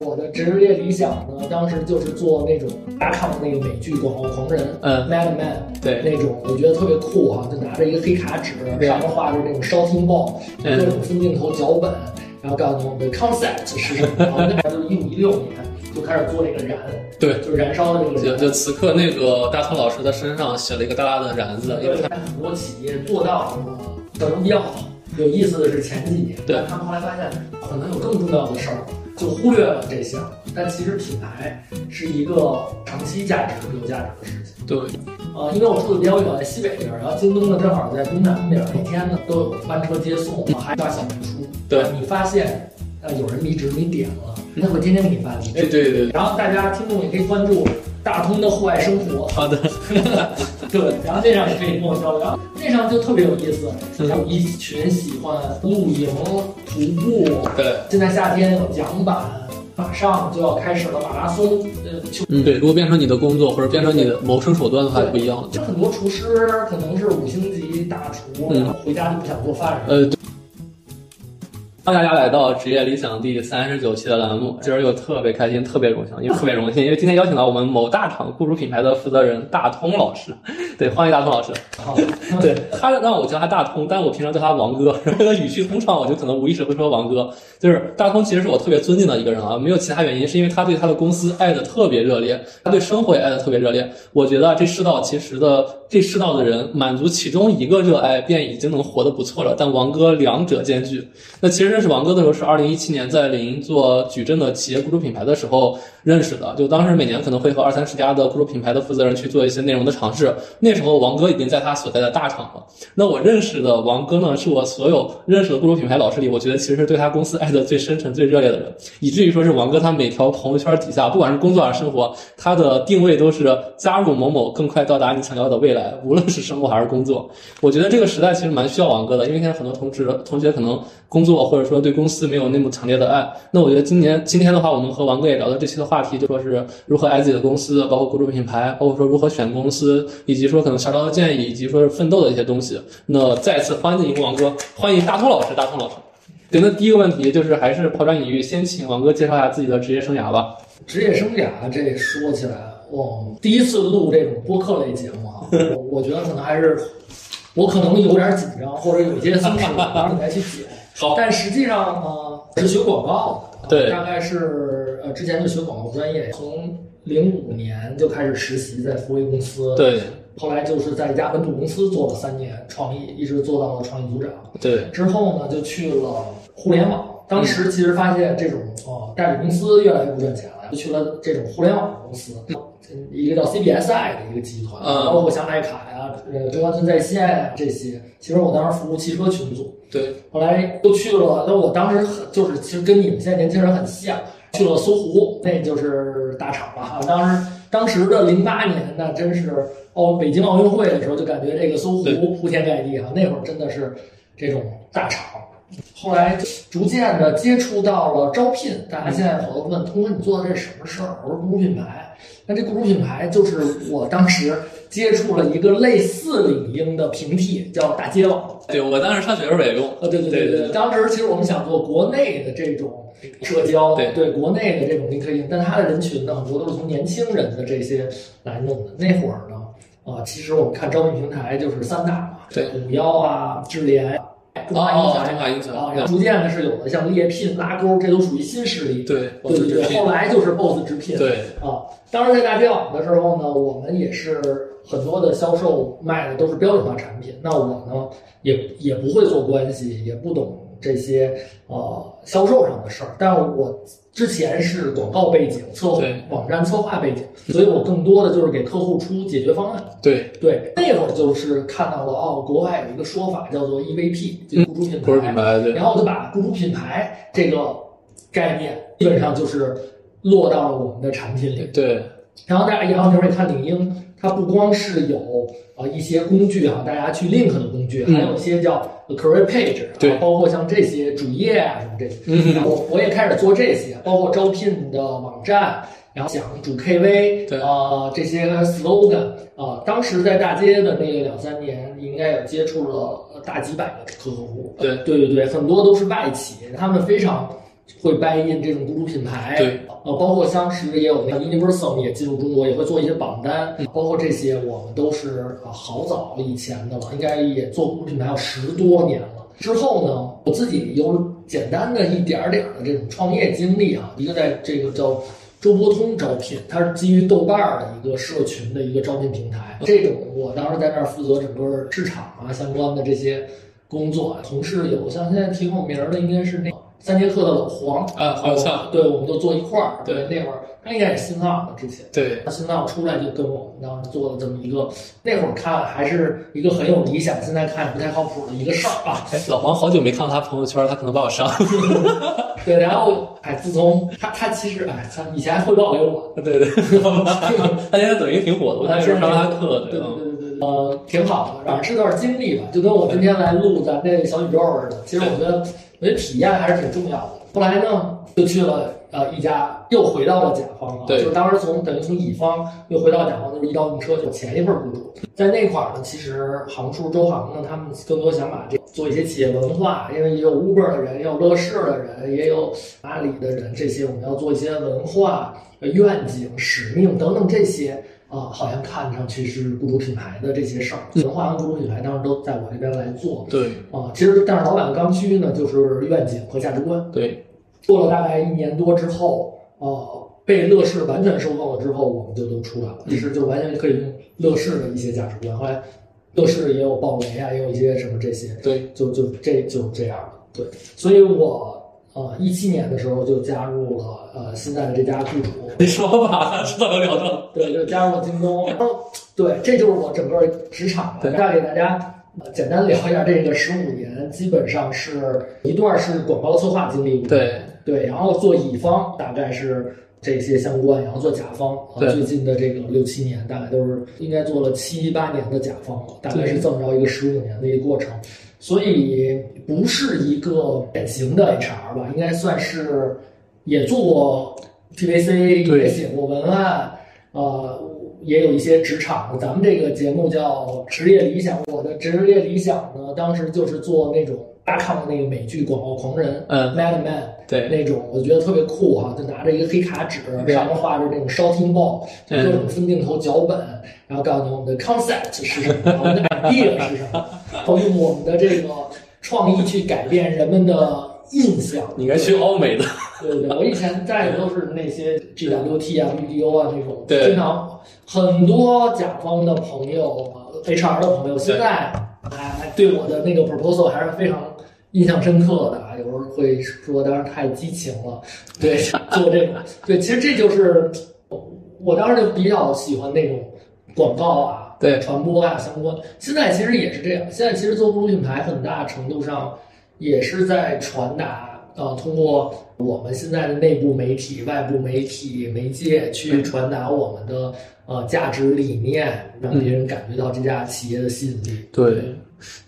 我的职业理想呢，当时就是做那种大看那个美剧《广告狂人》，嗯，Mad Man，对那种我觉得特别酷哈、就拿着一个黑卡纸，上面画着那种 shouting ball，嗯各种分镜头脚本，然后告诉你我们的 concept 是什么，然后那就是一五一六年就开始做这个燃，对，就是燃烧的这个就。就此刻那个大葱老师的身上写了一个大大的燃字，因为他看很多企业做到了可能比较好。有意思的是前几年，对他们后来发现可能有更重要的事儿，就忽略了这些。但其实品牌是一个长期价值和有价值的事情。对，呃，因为我住的比较远，在西北边儿，然后京东呢正好在东南边儿，每天呢都有班车接送，还发小红书。对你发现呃有人离职，你点了，他会天天给你发礼哎。对对对，然后大家听众也可以关注大通的户外生活，好的，对，然后那上也可以跟我交流，然后那上就特别有意思，嗯。有一群喜欢露营、徒步，对，现在夏天有桨板，马上就要开始了马拉松，呃，秋嗯对，如果变成你的工作或者变成你的谋生手段的话，就不一样了。就很多厨师可能是五星级大厨，嗯。然后回家就不想做饭了。呃，对欢迎大家来到职业理想第三十九期的栏目，今儿又特别开心，特别荣幸，因为特别荣幸，因为今天邀请到我们某大厂雇主品牌的负责人大通老师，对，欢迎大通老师。好，对他让我叫他大通，但是我平常叫他王哥，然后这个语气通畅，我就可能无意识会说王哥。就是大通其实是我特别尊敬的一个人啊，没有其他原因，是因为他对他的公司爱的特别热烈，他对生活也爱的特别热烈。我觉得这世道其实的这世道的人满足其中一个热爱，便已经能活得不错了。但王哥两者兼具。那其实认识王哥的时候是二零一七年在领英做矩阵的企业雇主品牌的时候认识的，就当时每年可能会和二三十家的雇主品牌的负责人去做一些内容的尝试。那时候王哥已经在他所在的大厂了。那我认识的王哥呢，是我所有认识的雇主品牌老师里，我觉得其实是对他公司爱的最深沉、最热烈的人，以至于说是王哥他每条朋友圈底下，不管是工作还是生活，他的定位都是加入某某，更快到达你想要的未来，无论是生活还是工作。我觉得这个时代其实蛮需要王哥的，因为现在很多同职同学可能工作或者说对公司没有那么强烈的爱。那我觉得今年今天的话，我们和王哥也聊到这期的话题，就说是如何爱自己的公司，包括雇主品牌，包括说如何选公司，以及说可能小招的建议，以及说是奋斗的一些东西。那再次欢迎王哥，欢迎大通老师，大通老师。对，那第一个问题就是还是抛砖引玉，先请王哥介绍一下自己的职业生涯吧。职业生涯这说起来，我第一次录这种播客类节目啊，我我觉得可能还是我可能有点紧张，或者有些松弛，让你来去解。好，但实际上呢，是学广告的，对。大概是呃之前就学广告专业，从零五年就开始实习在福威公司，，对。后来就是在一家本土公司做了三年创意，一直做到了创意组长。对。之后呢，就去了互联网。当时其实发现这种呃代理公司越来越不赚钱了，就去了这种互联网公司，一个叫 CBSI 的一个集团，嗯包括像爱卡呀、呃中关村在线呀这些。其实我当时服务汽车群组，对后来又去了，那我当时很就是其实跟你们现在年轻人很像，去了搜狐，那就是大厂了哈。当时当时的零八年，那真是奥北京奥运会的时候，就感觉这个搜狐铺天盖地哈。那会儿真的是这种大厂。后来逐渐的接触到了招聘，大家现在好多问，通哥你做的这是什么事儿？我说雇主品牌。那这雇主品牌就是我当时接触了一个类似领英的平替，叫大街网。对，我当时上学时候也用。啊，对对对对，当时其实我们想做国内的这种社交，对对国内的这种 LinkedIn，但它的人群呢，很多都是从年轻人的这些来弄的。那会儿呢，啊、其实我们看招聘平台就是三大嘛，对五幺啊、智联啊、中华哦英才中华英然后逐渐的是有了像猎聘、拉钩，这都属于新势力。对，对对对，后来就是 BOSS 直聘。对啊，当时在大街网的时候呢，我们也是很多的销售卖的都是标准化产品。那我呢，也也不会做关系，也不懂这些呃销售上的事儿。但我之前是广告背景，策网站策划背景，所以我更多的就是给客户出解决方案。对，对，那会儿就是看到了哦，国外有一个说法叫做 EVP，就雇主品牌。雇主品牌对然后我就把雇主品牌这个概念，基本上就是落到了我们的产品里。对然后大家，然后你会看领英，它不光是有呃一些工具哈、大家去 link 的工具，嗯还有一些叫 career page，对啊包括像这些主页啊什么这些。嗯然后我也开始做这些，包括招聘的网站，然后讲主 KV，对呃这些 slogan 啊、当时在大街的那两三年，应该有接触了呃大几百个客户。对对对对，很多都是外企，他们非常会 buy in 这种雇主品牌，对，呃，包括当时也有那个 Universal 也进入中国，也会做一些榜单，包括这些我们都是呃好早以前的了，应该也做雇主品牌有十多年了。之后呢，我自己有简单的一点儿点儿的这种创业经历啊，一个在这个叫周伯通招聘，它是基于豆瓣儿的一个社群的一个招聘平台。这种我当时在那儿负责整个市场啊相关的这些工作，同事有像现在挺有名儿的，应该是那个三节课的老黄啊好像对，我们都坐一块儿。对那会儿他应该也是新浪的之前。对，他新浪出来就跟我们当时做了这么一个，那会儿看还是一个很有理想，现在看不太靠谱的一个事儿啊。哎，老黄好久没看到他朋友圈，他可能把我删了。对，然后哎，自从他他其实哎，他以前还汇报给我，对对，他现在抖音挺火的，我看是上他课对对对对对，呃，挺好的，反正是段经历吧，就跟我今天来录咱这个小宇宙似的。其实我觉得，我觉得体验还是挺重要的。后来呢，就去了呃一家，又回到了甲方了，对就是当时从等于从乙方又回到甲方，就是一刀用车，就前一份雇主，在那块儿呢，其实行数周行呢，他们更多想把这做一些企业文化，因为也有 Uber 的人，也有乐视的人，也有阿里的人，这些我们要做一些文化、呃愿景、使命等等这些。啊，好像看上去是雇主品牌的这些事儿，文化和雇主品牌当时都在我这边来做。对啊，其实但是老板刚需呢，就是愿景和价值观。对，做了大概一年多之后，呃，被乐视完全收购了之后，我们就都出来了。其实就完全可以用乐视的一些价值观。后来乐视也有暴雷啊，也有一些什么这些，对，就就这就这样了。对，所以我呃一七年的时候就加入了呃现在的这家雇主。你说吧，知道有聊到。对，就加入了京东。然后，对，这就是我整个职场吧。再给大家呃简单聊一下这个十五年，基本上是一段是广告策划经历，对对，然后做乙方大概是这些相关，然后做甲方最近的这个六七年大概都是应该做了七八年的甲方了，大概是这么着一个十五年的一个过程。所以不是一个典型的 HR 吧，应该算是也做过 TVC，也写过文案，呃，也有一些职场。咱们这个节目叫职业理想，我的职业理想呢，当时就是做那种大家看过那个美剧《广告狂人》，嗯，Madman，对。那种我觉得特别酷哈、就拿着一个黑卡纸，上面画着那种 shouting ball，就种分镜头脚本，然后告诉你我们的 concept 是什么，我们的 idea 是什么，然后用我们的这个创意去改变人们的印象。你应该去欧美的。对对对，我以前带的都是那些 GWT 啊、BDO 啊这种，对。经常很多甲方的朋友、呃 HR 的朋友，现在哎对我的那个 proposal 还是非常印象深刻的啊，有时候会说当时太激情了，对，做这种，对，其实这就是我我当时就比较喜欢那种广告啊，对传播啊相关。现在其实也是这样，现在其实做雇主品牌，很大程度上也是在传达。呃，通过我们现在的内部媒体、外部媒体媒介去传达我们的呃价值理念，让别人感觉到这家企业的吸引力。对，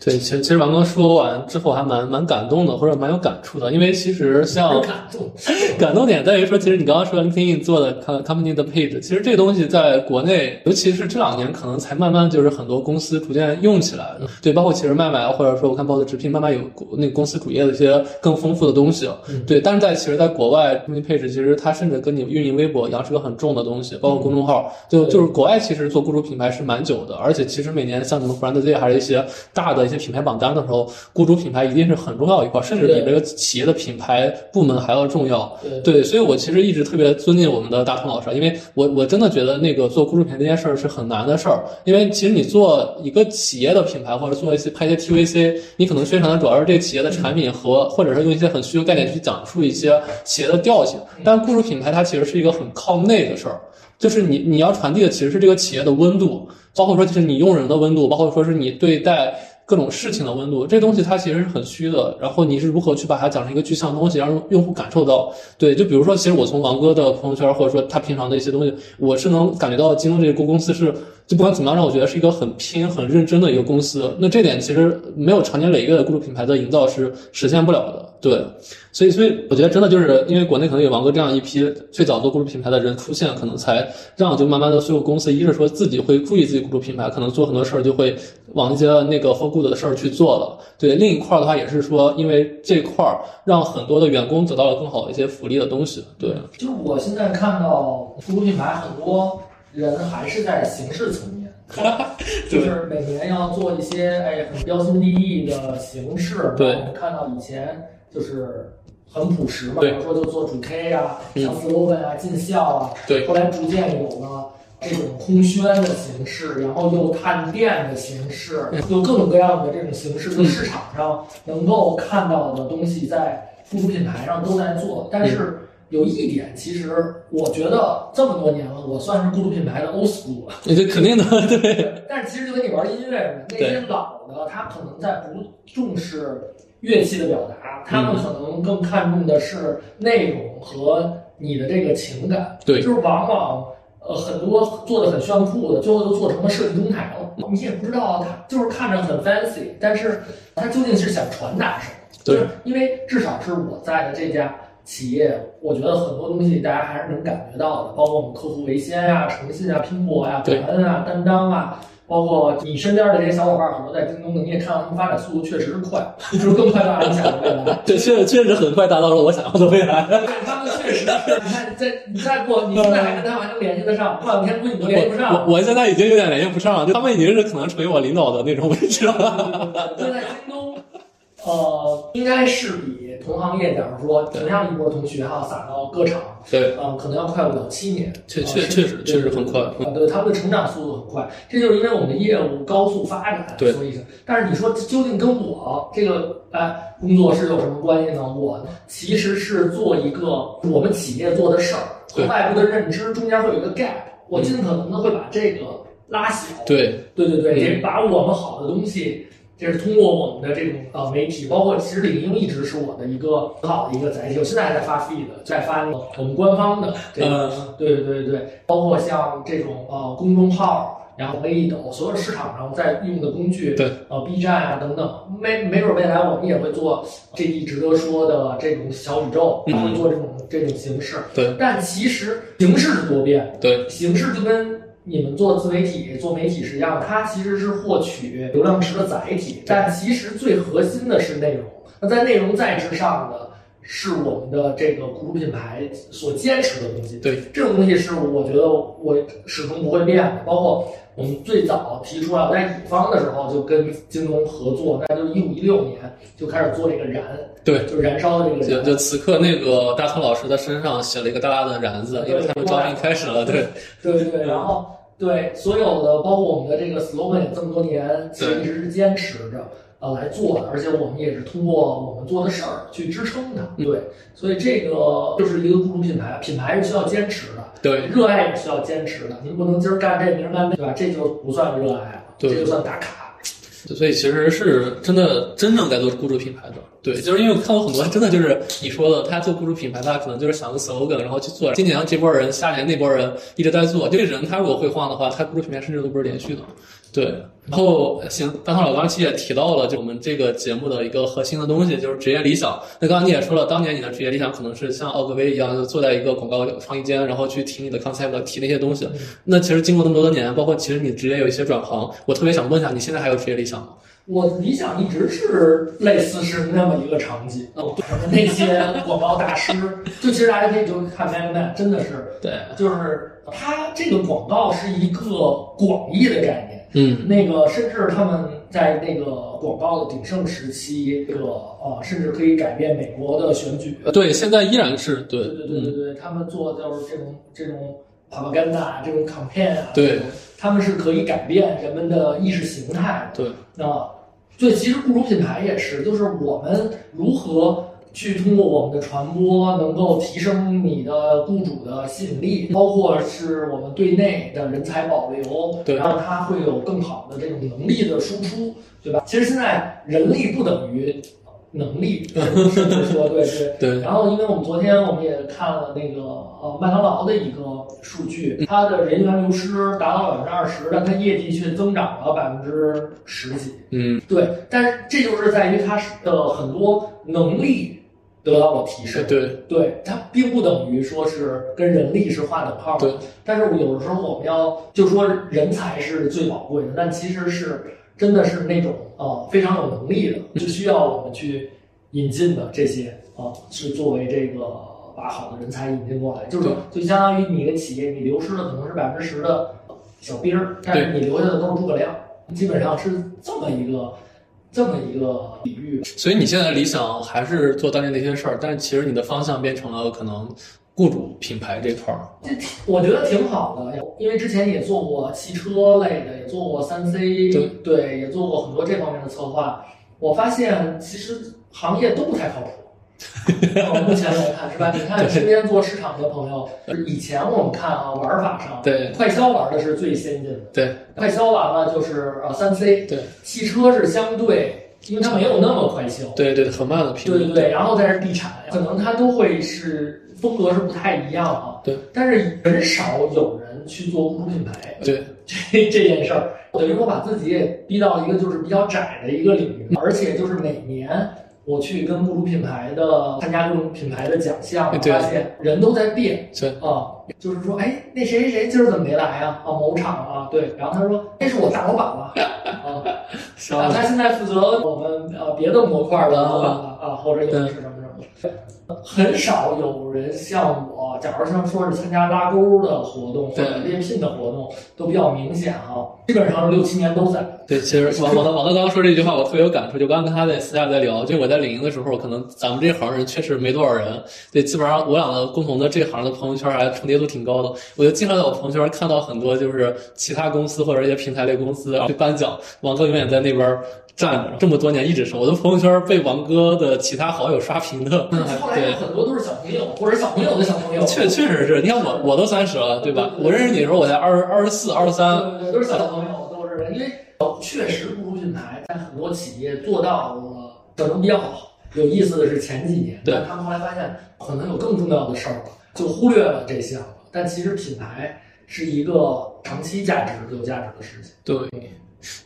对，其实其实王哥说完之后还蛮蛮感动的，或者蛮有感触的，因为其实像感动。感动点在于说，其实你刚刚说 LinkedIn 做的 com- company 的 page，其实这东西在国内，尤其是这两年，可能才慢慢就是很多公司逐渐用起来。对，包括其实麦麦，或者说我看 BOSS 直聘，慢慢有那个公司主页的一些更丰富的东西。对，但是在其实，在国外 company page，其实它甚至跟你运营微博一样，是个很重的东西，包括公众号。就就是国外其实做雇主品牌是蛮久的，而且其实每年像什么 Brand Day 还是一些大的一些品牌榜单的时候，雇主品牌一定是很重要一块，甚至比这个企业的品牌部门还要重要。对对，所以我其实一直特别尊敬我们的大同老师，因为我我真的觉得那个做雇主品牌这件事儿是很难的事儿，因为其实你做一个企业的品牌或者做一些拍一些 TVC，你可能宣传的主要是这个企业的产品和或者是用一些很虚的概念去讲述一些企业的调性，但雇主品牌它其实是一个很靠内的事儿。就是你你要传递的其实是这个企业的温度，包括说就是你用人的温度，包括说是你对待各种事情的温度，这东西它其实是很虚的。然后你是如何去把它讲成一个具象的东西，让用户感受到？对，就比如说，其实我从王哥的朋友圈或者说他平常的一些东西，我是能感觉到京东这个公司是就不管怎么样，让我觉得是一个很拼、很认真的一个公司。那这点其实没有长年累月的雇主品牌的营造是实现不了的。对，所以所以我觉得真的就是因为国内可能有王哥这样一批最早做雇主品牌的人出现，可能才让就慢慢的所有公司，一是说自己会注意自己雇主品牌，可能做很多事儿就会往一些那个 for good 的事儿去做了。对，另一块的话也是说，因为这块儿让很多的员工得到了更好的一些福利的东西。对，就我现在看到雇主品牌很多人还是在形式层面。就是每年要做一些哎很标新立异的形式，对，我们看到以前就是很朴实嘛，比如说就做主 K 啊，像 slogan 啊、尽孝啊，对，后来逐渐有了这种空宣的形式，然后又探店的形式，有各种各样的这种形式，就市场上能够看到的东西，在付出品牌上都在做，但是。有一点，其实我觉得这么多年了，我算是孤独品牌的 old school。那这肯定的，对。但是其实就跟你玩音乐似的，那些老的他可能在不重视乐器的表达，他们可能更看重的是内容和你的这个情感。对。就是往往呃很多做的很炫酷的，最后就做成了设计中台了。你也不知道他就是看着很 fancy，但是他究竟是想传达什么？对。因为至少是我在的这家。企业，我觉得很多东西大家还是能感觉到的，包括我们客户为先啊、诚信啊、拼搏呀、感恩啊、担当啊，包括你身边的这些小伙伴，很多在京东的，你也看到他们发展速度确实是快，就是更快达到你想的未来。对，确确实很快达到了我想要的未来。对，他们确实是，你看，在你再过，你现在还跟他们还能联系得上，过两天估计你都联系不上。我我现在已经有点联系不上了，就他们已经是可能成为我领导的那种位置了。就在京东，呃，应该是比。同行业，假如说同样一波同学哈，撒到各厂，对，嗯，可能要快五到七年，确确确实确实很快，啊，对，他们的成长速度很快，这就是因为我们的业务高速发展，对，所以，但是你说究竟跟我这个哎工作室有什么关系呢？我其实是做一个我们企业做的事儿和外部的认知中间会有一个 gap，我尽可能的会把这个拉小，对，对对对，这把我们好的东西。这是通过我们的这种呃媒体，包括其实领英一直是我的一个很好的一个载体。我现在还在发 feed，在发那个我们官方的这个，对对对对，包括像这种呃公众号，然后微易抖，所有市场上在用的工具，对，呃 B 站啊等等，没没准未来我们也会做这一值得说的这种小宇宙，会做这种这种形式，对。但其实形式是多变，对，形式就跟。你们做自媒体、做媒体是一样，它其实是获取流量池的载体，但其实最核心的是内容。那在内容在之上的，是我们的这个雇主品牌所坚持的东西。对，这种东西是我觉得我始终不会变的。包括我们最早提出来在乙方的时候，就跟京东合作，那就一五一六年就开始做这个燃，对，就燃烧的这个。就就此刻，那个大头老师的身上写了一个大大的燃字，因为他们招聘开始了。对，对对，然后。对，所有的包括我们的这个 slogan 也这么多年，其实一直是坚持着呃来做的，而且我们也是通过我们做的事儿去支撑它。对，所以这个就是一个雇主品牌，品牌是需要坚持的，对，热爱也需要坚持的。您不能今儿干这，明儿干那，对吧？这就不算热爱了，这就算打卡。所以其实是真的真正在做雇主品牌的，对，就是因为我看过很多，真的就是你说的，他做雇主品牌，他可能就是想个 slogan，然后去做。今年这波人，下年那波人一直在做。这个人他如果会换的话，他雇主品牌甚至都不是连续的。对，然后行，大汤老刚其实也提到了，就我们这个节目的一个核心的东西，就是职业理想。那刚刚你也说了，当年你的职业理想可能是像奥格威一样，就坐在一个广告创意间，然后去提你的 concept，提那些东西。那其实经过那么多年，包括其实你职业有一些转行，我特别想问一下，你现在还有职业理想吗？我的理想一直是类似是那么一个场景，那些广告大师，就其实大家可以就看 Man Man，真的是，对，就是他这个广告是一个广义的概念，嗯，那个甚至他们在那个广告的鼎盛时期，这个呃，甚至可以改变美国的选举，对，现在依然是，对，对对对对对，他们做就是这种这种 propaganda 这种 campaign 啊，对，他们是可以改变人们的意识形态，对，那。对，其实雇主品牌也是，就是我们如何去通过我们的传播，能够提升你的雇主的吸引力，包括是我们对内的人才保留，对，让他会有更好的这种能力的输出，对吧？其实现在人力不等于能力，甚至说对 对。对然后，因为我们昨天我们也看了那个呃麦当劳的一个数据，它的人员流失达到百分之二十，但它业绩却增长了百分之十几。嗯，对，但是这就是在于它的很多能力得到了提升。对。对，它并不等于说是跟人力是划等号的。对，但是有的时候我们要就说人才是最宝贵的，但其实是真的是那种呃非常有能力的，就需要我们去引进的这些啊、是作为这个把好的人才引进过来，就是说就相当于你一个企业，你流失的可能是百分之十的小兵儿，但是你留下的都是诸葛亮，基本上是这么一个这么一个比喻。所以你现在理想还是做当年那些事儿，但是其实你的方向变成了可能雇主品牌这块儿。我觉得挺好的，因为之前也做过汽车类的，也做过三 C，对也做过很多这方面的策划。我发现其实行业都不太靠谱。哦目前来看是吧？你看对。身边做市场的朋友，以前我们看啊，玩法上，对。快销玩的是最先进的，对。快销完了就是呃三 C，对。汽车是相对，因为它没有那么快销，对对，很慢的频率。对对对，然后再是地产，可能它都会是风格是不太一样啊。对，但是很少有人去做雇主品牌对。这这件事儿，等于说把自己也逼到一个就是比较窄的一个领域，而且就是每年我去跟雇主品牌的参加各种品牌的奖项，我发现人都在变。对啊，就是说，哎，那谁谁谁今儿怎么没来啊？啊，某厂啊，对，然后他说那是我大老板了啊。啊，他现在负责我们呃别的模块的老板了啊，或者是什么什么，很少有人像我，假如像说是参加拉钩的活动或者对猎聘的活动，都比较明显哈，基本上六七年都在。对，其实王王德王德刚刚说这句话，我特别有感触。就刚刚跟他在私下在聊，就我在领营的时候，可能咱们这行人确实没多少人。对，基本上我俩的共同的这行的朋友圈还重叠度挺高的。我就经常在我朋友圈看到很多就是其他公司或者一些平台类公司，然后去颁奖，王哥永远在那边站着，这么多年一直是我的朋友圈被王哥的其他好友刷屏的。后来。很多都是小朋友或者小朋友的小朋友，确确实是，你看我我都三十了，对吧？我认识你的时候我才二二十四、二十三，对都是小朋友，都是因为确实不如品牌在很多企业做到了可能比较好。有意思的是前几年，对但他们后来发现可能有更重要的事儿了，就忽略了这项了。但其实品牌是一个长期价值、有价值的事情。对。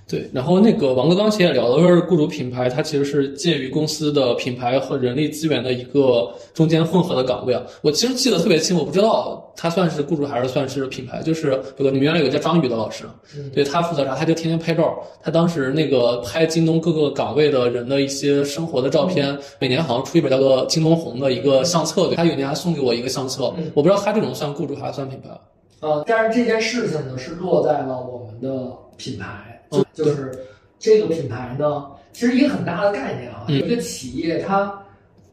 对，然后那个王哥刚才也聊的是雇主品牌，它其实是介于公司的品牌和人力资源的一个中间混合的岗位啊。我其实记得特别清，我不知道他算是雇主还是算是品牌。就是有个你们原来有个叫张宇的老师，嗯对他负责啥？他就天天拍照。他当时那个拍京东各个岗位的人的一些生活的照片，每年好像出一本叫做《京东红》的一个相册。对他有年还送给我一个相册，嗯我不知道他这种算雇主还是算品牌。呃，但是这件事情呢，是落在了我们的品牌，嗯就就是这个品牌呢，其实一个很大的概念啊，嗯一个企业它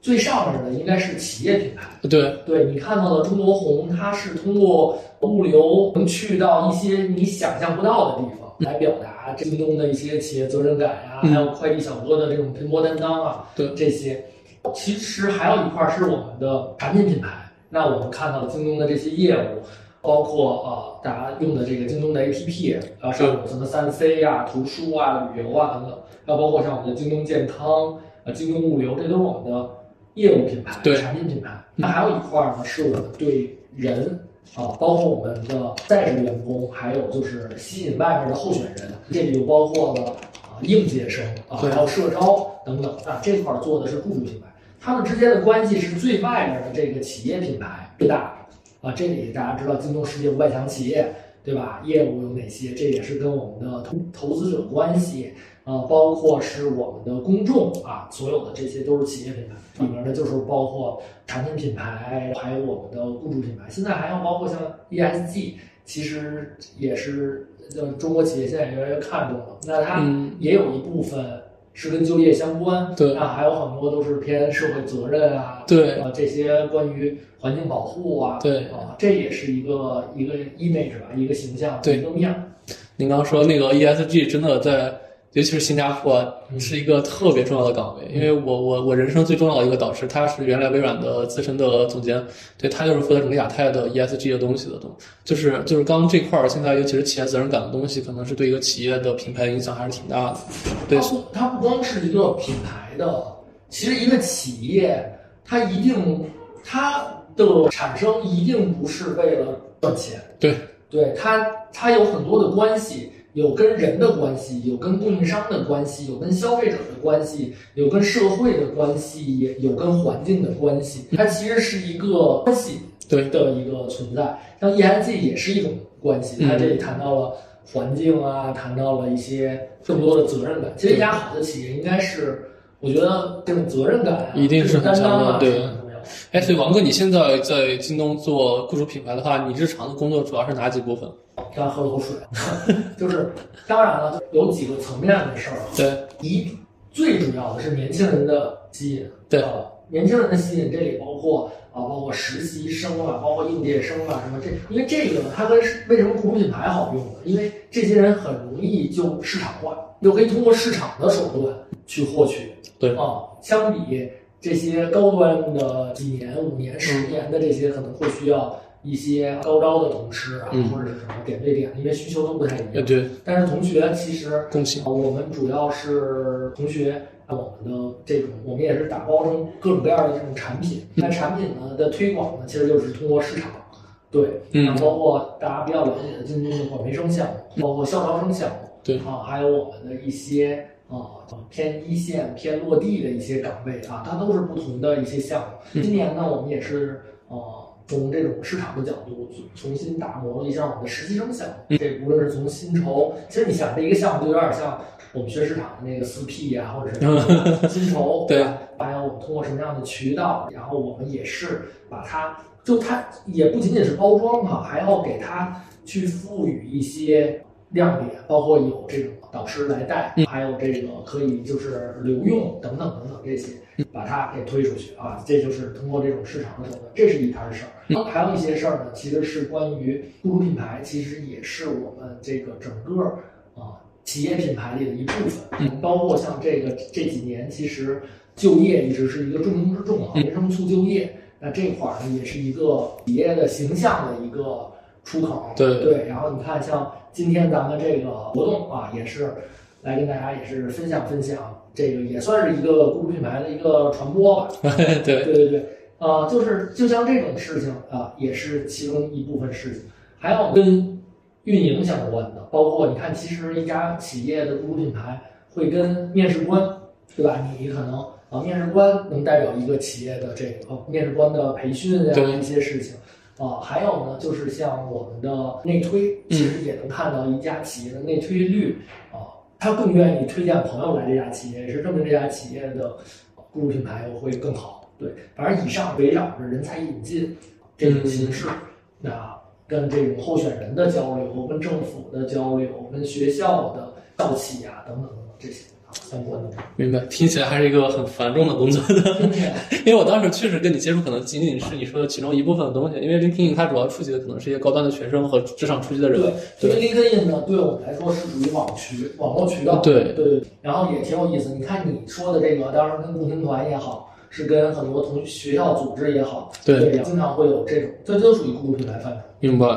最上面的应该是企业品牌。对对你看到的中国红，它是通过物流能去到一些你想象不到的地方，来表达京东的一些企业责任感呀、嗯还有快递小哥的这种拼搏担当啊，对这些。其实还有一块是我们的产品品牌，那我们看到京东的这些业务。包括呃，大家用的这个京东的 APP，啊，上有什么三 C 呀、图书啊、旅游啊等等，还有包括像我们的京东健康、呃，京东物流，这都是我们的业务品牌、对产品品牌。那还有一块呢，是我们对人啊，包括我们的在职员工，还有就是吸引外面的候选人，这里就包括了啊应届生啊，对还有社招等等啊，这块做的是雇主品牌，他们之间的关系是最外面的这个企业品牌最大的。啊，这里大家知道京东世界五百强企业，对吧？业务有哪些？这也是跟我们的投投资者关系，呃，包括是我们的公众啊，所有的这些都是企业品牌里面的，就是包括产品品牌，还有我们的雇主品牌。现在还要包括像 ESG，其实也是呃中国企业现在越来越看重了。那它嗯也有一部分是跟就业相关，对。那还有很多都是偏社会责任啊，对。啊，这些关于环境保护啊，对。啊，这也是一个一个 image 吧，一个形象，对。一个面儿。您刚刚说那个 ESG 真的在，尤其是新加坡嗯是一个特别重要的岗位，因为我我我人生最重要的一个导师，他是原来微软的资深的总监，对他就是负责整个亚太的 ESG 的东西的东，就是就是刚刚这块儿，现在尤其是企业责任感的东西，可能是对一个企业的品牌影响还是挺大的。对它不光是一个品牌的其实一个企业它一定它的产生一定不是为了赚钱，对，对它它有很多的关系。有跟人的关系，有跟供应商的关系，有跟消费者的关系，有跟社会的关系，也有跟环境的关系。它其实是一个关系对的一个存在。像 ESG 也是一种关系，它这里谈到了环境啊，谈到了一些更多的责任感。其实一家好的企业应该是，我觉得这种责任感啊，一定是很担当啊。哎，所以王哥，你现在在京东做雇主品牌的话，你日常的工作主要是哪几部分？刚喝了口水，就是当然了，有几个层面的事儿啊。对，一最主要的是年轻人的吸引，对呃，年轻人的吸引，这里包括啊，包括实习生啊，包括应届生啊，什么这，因为这个呢，它跟为什么雇主品牌好用呢？因为这些人很容易就市场化，又可以通过市场的手段去获取，对啊，相比这些高端的几年、五年、十年的这些，可能会需要。一些高招的同事啊，嗯。或者是什么点对点，因为需求都不太一样。呃，对，但是同学其实恭喜。啊，我们主要是同学，啊我们的这种，我们也是打包成各种各样的这种产品。那产品呢的推广呢，其实就是通过市场，对，嗯。然后包括大家比较了解的京东的管培生项目，包括校招生项目，对。啊，还有我们的一些啊偏一线、偏落地的一些岗位啊，它都是不同的一些项目。今年呢，我们也是呃。从这种市场的角度重新打磨了一下我们的实习生项目，这无论是从薪酬，其实你想这一个项目就有点像我们学市场的那个四 P 呀，或者是薪酬，对吧？还有我们通过什么样的渠道，然后我们也是把它，就它也不仅仅是包装哈，还要给它去赋予一些亮点，包括有这种导师来带，还有这个可以就是留用等等等等这些，把它给推出去啊，这就是通过这种市场的手段，这是一摊事儿。还有一些事儿呢，其实是关于雇主品牌，其实也是我们这个整个啊企业品牌里的一部分，包括像这个这几年，其实就业一直是一个重中之重啊，民生促就业，那这块儿呢也是一个企业的形象的一个出口。对对，然后你看，像今天咱们这个活动啊，也是来跟大家也是分享分享，这个也算是一个雇主品牌的一个传播吧。对，对对对，呃，就是就像这种事情啊、也是其中一部分事情，还有跟运营相关的，包括你看，其实一家企业的雇主品牌会跟面试官，对吧？你可能啊，面试官能代表一个企业的这个、呃面试官的培训呀、对一些事情。啊，还有呢，就是像我们的内推，其实也能看到一家企业的内推率啊，他更愿意推荐朋友来这家企业，也是证明这家企业的雇主品牌会更好。对，反正以上围绕着人才引进这种形式，那跟这种候选人的交流、跟政府的交流、跟学校的校企啊等等等等这些。啊相关的。明白。听起来还是一个很繁重的工作的。因为我当时确实跟你接触，可能仅仅是你说的其中一部分的东西。因为 LinkedIn 它主要触及的可能是一些高端的学生和职场初期的人。对，因为 LinkedIn 呢，对我们来说是属于网渠、网络渠道。对对对，然后也挺有意思。你看你说的这个，当然跟共青团也好，是跟很多同学校组织也好，对经常会有这种，这都属于雇主品牌范畴。明白。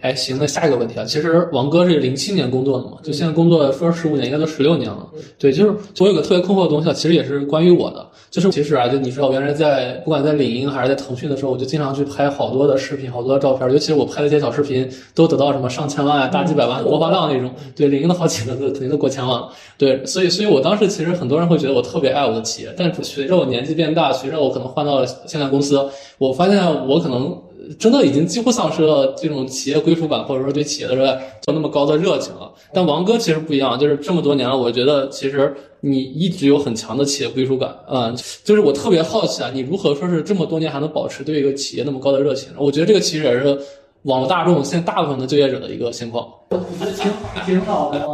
哎，行，那下一个问题啊，其实王哥是零七年工作的嘛，就现在工作说十五年，应该都十六年了。对，就是我有个特别困惑的东西啊，其实也是关于我的，就是其实啊，就你知道，我原来在不管在领英还是在腾讯的时候，我就经常去拍好多的视频，好多的照片，尤其是我拍的一些小视频，都得到什么上千万啊、大几百万播放量那种。对，领英的好几个都肯定都过千万了。对，所以所以我当时其实很多人会觉得我特别爱我的企业，但是随着我年纪变大，随着我可能换到了现在公司，我发现我可能。真的已经几乎丧失了这种企业归属感，或者说对企业的热爱，有那么高的热情了。但王哥其实不一样，就是这么多年了，我觉得其实你一直有很强的企业归属感啊、就是我特别好奇啊，你如何说是这么多年还能保持对一个企业那么高的热情？我觉得这个其实也是网络大众现在大部分的就业者的一个情况。我觉得挺挺好的。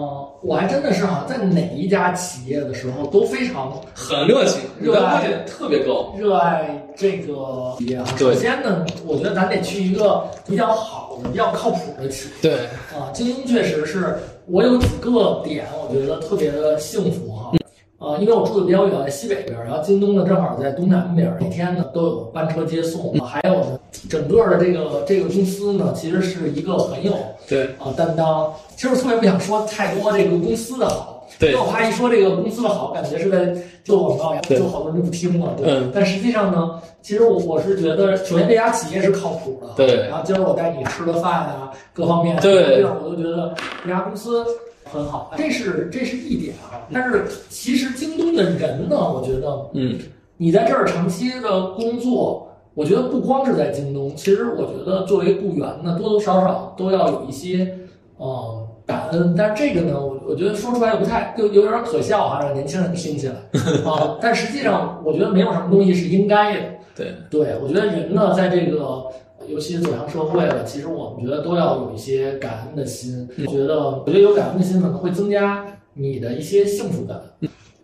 嗯，我还真的是好像在哪一家企业的时候都非常很热情，热爱点特别高。热爱这个企业啊。首先呢，我觉得咱得去一个比较好的、比较靠谱的企业。对，啊，精英确实是我有几个点，我觉得特别的幸福哈。呃，因为我住的比较远，在西北边儿，然后京东呢正好在东南边儿，每天呢都有班车接送。还有呢，整个的这个这个公司呢，其实是一个很有对，啊担当。其实我特别不想说太多这个公司的好，对因为我怕一说这个公司的好，感觉是在做广告呀，对就好多人就不听了。对，嗯但实际上呢，其实我我是觉得，首先这家企业是靠谱的，对然后今儿我带你吃的饭啊，各方面，对这样我都觉得这家公司很好，这是这是一点啊。但是其实京东的人呢，我觉得嗯，你在这儿长期的工作，我觉得不光是在京东，其实我觉得作为雇员呢，多多少少都要有一些呃感恩。但是这个呢，我我觉得说出来又不太又有点可笑哈，让年轻人听起来 啊。但实际上，我觉得没有什么东西是应该的。对，对，我觉得人呢，在这个尤其走向社会了，其实我们觉得都要有一些感恩的心。我觉得，我觉得有感恩的心可能会增加你的一些幸福感。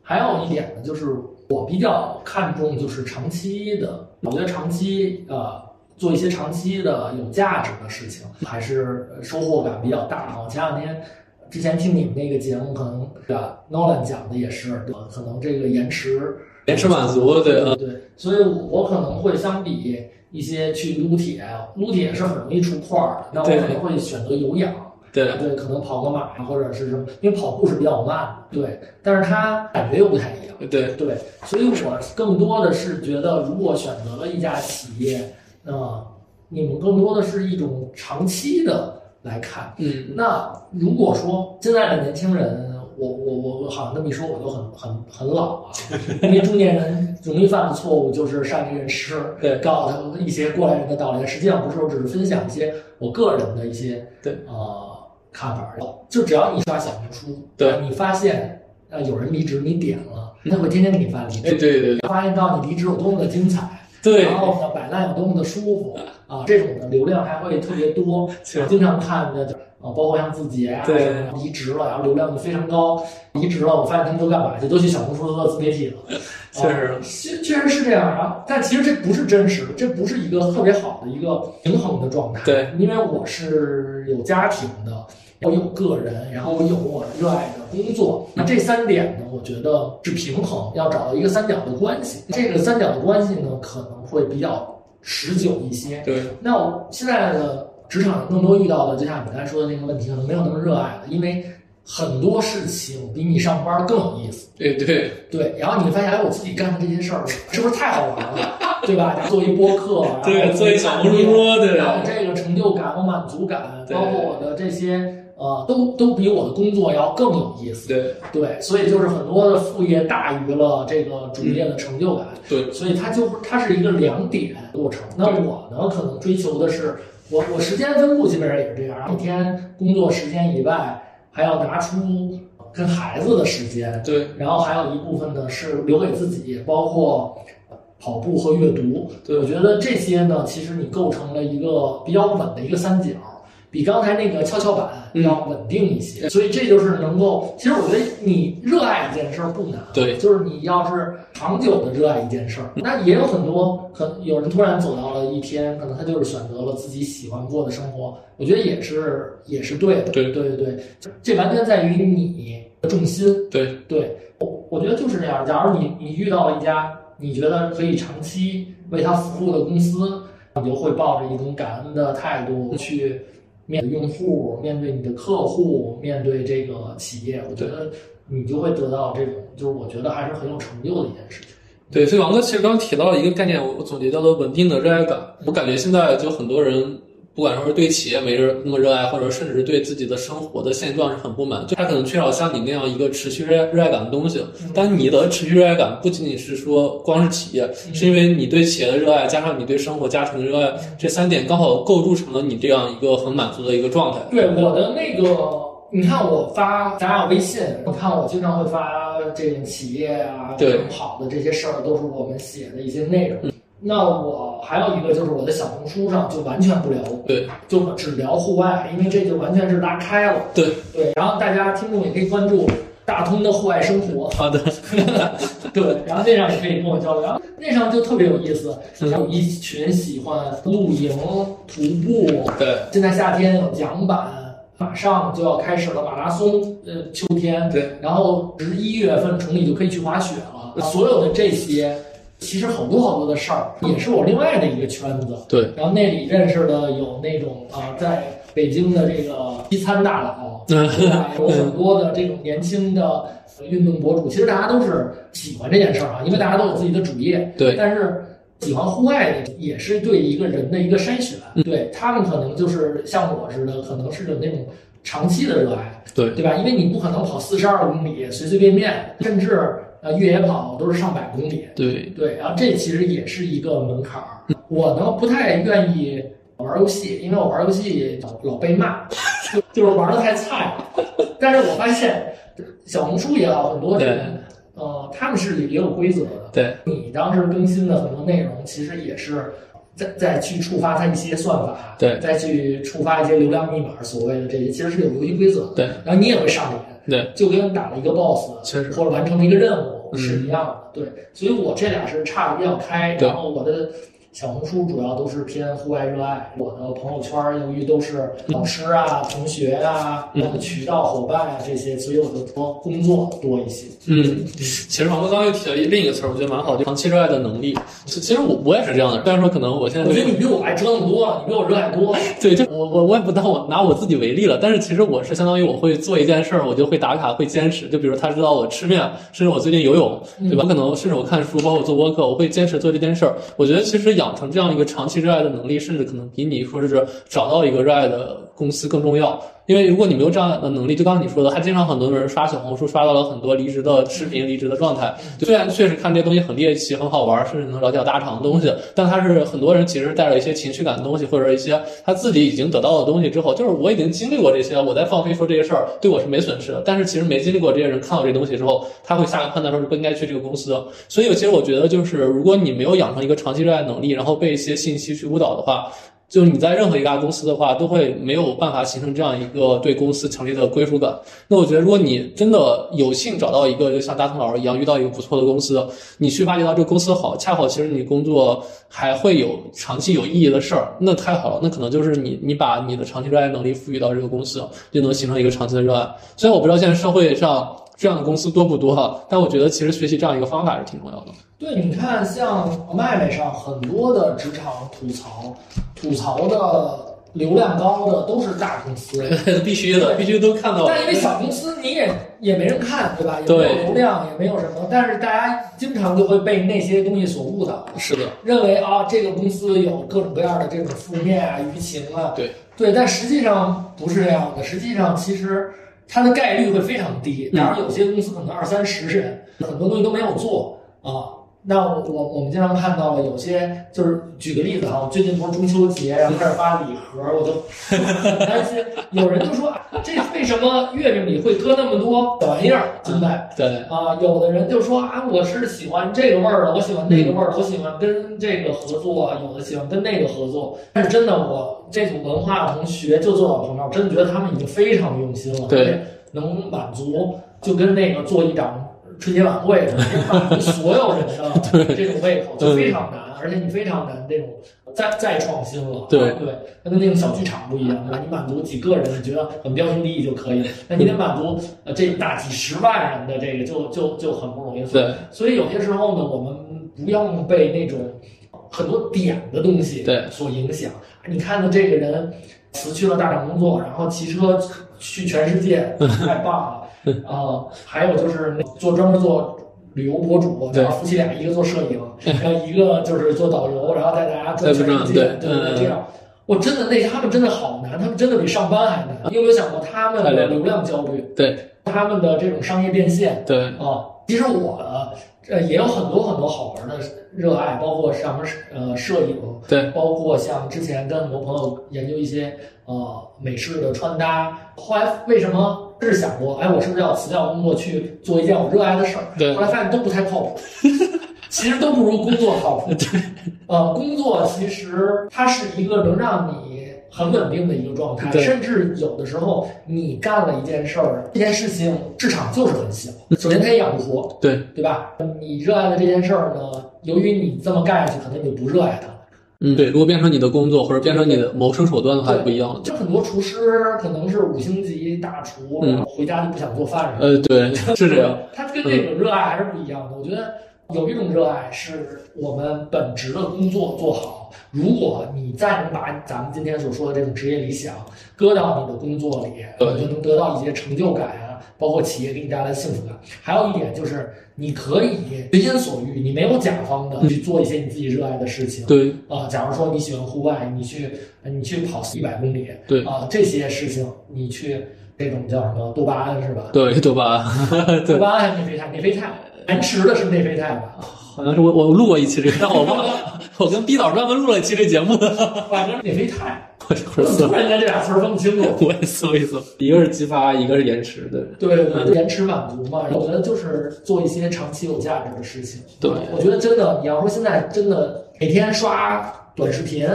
还有一点呢，就是我比较看重就是长期的，我觉得长期呃做一些长期的有价值的事情，还是收获感比较大我。前两天。之前听你们那个节目，可能对吧？Nolan 讲的也是，对？可能这个延迟延迟满足，对，嗯对，所以我可能会相比一些去撸铁，撸铁是很容易出块儿的，那我对。可能会选择有氧，对，对，可能跑个马呀，或者是什么，因为跑步是比较慢的，对，但是它感觉又不太一样，对，对，所以我更多的是觉得，如果选择了一家企业，那你们更多的是一种长期的来看。嗯，那如果说现在的年轻人，我我我我好像这么一说，我就很很很老啊，因为中年人容易犯的错误就是善于认识，对告诉他一些过来人的道理，实际上不是，我只是分享一些我个人的一些对呃看法。就只要你刷小红书，对呃你发现呃有人离职，你点了，他会天天给你发离哎，职，对对对发现到你离职有多么的精彩。对然后呢，摆烂有多么的舒服啊！这种的流量还会特别多，是经常看的啊，包括像字节啊，对离职了，然后流量就非常高，离职了，我发现他们都干嘛去？都去小红书做自媒体了。确实啊确确实是这样。然后，但其实这不是真实的，这不是一个特别好的一个平衡的状态。对，因为我是有家庭的，我有个人，然后我有我热爱的工作。那这三点呢，我觉得是平衡，要找到一个三角的关系。这个三角的关系呢，可能会比较持久一些。对，那我现在的职场人更多遇到的，就像你刚才说的那个问题，可能没有那么热爱了，因为很多事情比你上班更有意思。对对对，然后你会发现，哎，我自己干的这些事儿是不是太好玩了，对吧？做一播客，对，做一小红书，对，然后这个成就感和满足感，包括我的这些呃，都都比我的工作要更有意思。对对，所以就是很多的副业大于了这个主业的成就感。对所以它就它是一个两点过程。那我呢，可能追求的是，我我时间分布基本上也是这样，一天工作时间以外，还要拿出跟孩子的时间，对然后还有一部分呢是留给自己，包括跑步和阅读。对我觉得这些呢，其实你构成了一个比较稳的一个三角，比刚才那个跷跷板嗯要稳定一些。所以这就是能够，其实我觉得你热爱一件事儿不难，对就是你要是长久的热爱一件事儿，那也有很多可有人突然走到了一天，可能他就是选择了自己喜欢过的生活，我觉得也是也是对的。对对对对，这完全在于你的重心。对对，我我觉得就是这样。假如你你遇到了一家你觉得可以长期为他服务的公司，你就会抱着一种感恩的态度去面对用户、面对你的客户、面对这个企业。我觉得你就会得到这种，就是我觉得还是很有成就的一件事情。对，所以王哥其实刚刚提到了一个概念，我总结叫做稳定的热爱感。我感觉现在就很多人，不管说是对企业没热那么热爱，或者甚至是对自己的生活的现状是很不满，就他可能缺少像你那样一个持续热热爱感的东西。但你的持续热爱感不仅仅是说光是企业，是因为你对企业的热爱，加上你对生活家庭的热爱，这三点刚好构筑成了你这样一个很满足的一个状态。对我的那个，你看我发咱俩微信，你看我经常会发这种企业啊，对很好的这些事儿，都是我们写的一些内容。那我还有一个就是我的小红书上就完全不聊，对就只聊户外，因为这就完全是拉开了。对。对，然后大家听众也可以关注大通的户外生活，好的，对，然后那上也可以跟我交流，然后那上就特别有意思，嗯。有一群喜欢露营、徒步，对。现在夏天有桨板，马上就要开始了马拉松，呃，秋天，对，然后十一月份崇礼就可以去滑雪了。所有的这些其实好多好多的事儿，也是我另外的一个圈子。对，然后那里认识的有那种啊、在北京的这个西餐大佬，有很多的这种年轻的运动博主。其实大家都是喜欢这件事儿啊，因为大家都有自己的主业。对但是喜欢户外的也是对一个人的一个筛选。对他们可能就是像我似的，可能是有那种长期的热爱。对，对吧？因为你不可能跑四十二公里随随便便，甚至呃越野跑都是上百公里。对，对，然后这其实也是一个门槛儿。我呢不太愿意玩游戏，因为我玩游戏老被骂，就就是玩的太菜了。但是我发现小红书也好，很多人呃，他们是也有规则的。对，你当时更新的很多内容，其实也是再再去触发它一些算法，对再去触发一些流量密码，所谓的这些其实是有游戏规则的。对，然后你也会上瘾，对，就跟打了一个 boss，或者完成了一个任务嗯是一样的。对，所以我这俩是差的比较开。然后我的小红书主要都是偏户外热爱，我的朋友圈由于都是老师啊、同学啊、嗯我的渠道伙伴啊这些，所以我的多工作多一些。嗯，其实王哥刚刚又提了另一个词儿，我觉得蛮好，就长期热爱的能力。其其实我我也是这样的，虽然说可能我现在我觉得你比我爱折腾多了，你比我热爱多了。对，就我我我也不当我拿我自己为例了，但是其实我是相当于我会做一件事儿，我就会打卡，会坚持。就比如他知道我吃面，甚至我最近游泳，对吧？可能甚至我看书，包括做播客，我会坚持做这件事儿。我觉得其实养成这样一个长期热爱的能力，甚至可能比你说是找到一个热爱的公司更重要。因为如果你没有这样的能力，就刚刚你说的，还经常很多人刷小红书刷到了很多离职的视频、离职的状态。虽然确实看这些东西很猎奇、很好玩，甚至能了解大厂的东西，但他是很多人其实带着一些情绪感的东西，或者一些他自己已经得到的东西之后，就是我已经经历过这些，我在放飞说这些事儿对我是没损失的。但是其实没经历过这些人看到这东西之后，他会下个判断说是不应该去这个公司。所以其实我觉得就是如果你没有养成一个长期热爱能力，然后被一些信息去误导的话，就是你在任何一家公司的话，都会没有办法形成这样一个对公司强烈的归属感。那我觉得，如果你真的有幸找到一个，就像大同老师一样，遇到一个不错的公司，你去发掘到这个公司好，恰好其实你工作还会有长期有意义的事儿，那太好了。那可能就是你你把你的长期热爱能力赋予到这个公司，就能形成一个长期的热爱。虽然我不知道现在社会上这样的公司多不多哈，但我觉得其实学习这样一个方法是挺重要的。对，你看，像麦麦上很多的职场吐槽，吐槽的流量高的都是大公司，必须的，必须都看到。但因为小公司你也也没人看，对吧？也没对。有流量，也没有什么，但是大家经常就会被那些东西所误导，是的，认为啊这个公司有各种各样的这种负面啊、舆情啊，对。对，但实际上不是这样的，实际上其实它的概率会非常低。嗯当然，有些公司可能二三十人，很多东西都没有做啊。那我我我们经常看到了有些，就是举个例子啊，最近不是中秋节，然后开始发礼盒，我都很担心。有人就说，啊这为什么月饼里会搁那么多小玩意儿进来？对，啊，有的人就说啊，我是喜欢这个味儿的，我喜欢那个味儿，我喜欢跟这个合作，有的喜欢跟那个合作。但是真的，我这组文化同学就做到朋友，我真的觉得他们已经非常用心了，对能满足，就跟那个做一场春节晚会满足所有人的 这种胃口，就非常难，而且你非常难这种再再创新了。对对，它跟那种小剧场不一样，对吧？你满足几个人，你觉得很标新立异就可以了，那你得满足呃这大几十万人的这个，就就就很不容易。对，所以有些时候呢，我们不要被那种很多点的东西对所影响。你看到这个人辞去了大厂工作，然后骑车去全世界，太棒了。啊、还有就是做专门做旅游博主，对然后夫妻俩一个做摄影，然后一个就是做导游，然后带大家转全世界，对对对嗯这样。我真的那他们真的好难，他们真的比上班还难。你有没有想过他们的流量焦虑，对，他们的这种商业变现？对，啊，其实我，呃，也有很多很多好玩的热爱，包括什么呃摄影，对，包括像之前跟很多朋友研究一些呃美式的穿搭。后来为什么是想过，哎，我是不是要辞掉工作去做一件我热爱的事儿？对后来发现都不太靠谱，其实都不如工作靠谱。对，呃，工作其实它是一个能让你很稳定的一个状态，甚至有的时候你干了一件事儿，这件事情市场就是很小，首先它也养不活，对，对吧？你热爱的这件事儿呢，由于你这么干下去，可能你就不热爱它。嗯，对，如果变成你的工作或者变成你的谋生手段的话，就不一样了。就很多厨师可能是五星级大厨，嗯然后回家就不想做饭什么。呃，对，是这样。他跟这种热爱还是不一样的。我觉得有一种热爱是我们本职的工作做好。如果你再能把咱们今天所说的这种职业理想搁到你的工作里，对你就能得到一些成就感啊，包括企业给你带来的幸福感。还有一点就是，你可以随心所欲，你没有甲方的去做一些你自己热爱的事情。对啊、假如说你喜欢户外，你去你去跑一百公里，对啊、这些事情你去这种叫什么多巴胺是吧？对多巴胺？多，巴胺还是内啡肽？内啡肽，延迟的是内啡肽吧？好像是我我录过一期这个，但我忘了。我跟毕导专门录了一期这节目的，反正内啡肽，我突，然间这俩词儿分不清楚。我也搜一搜，一个是激发，一个是延迟，对。对对对，延迟满足嘛，我觉得就是做一些长期有价值的事情。对我觉得真的，你要说现在真的每天刷短视频，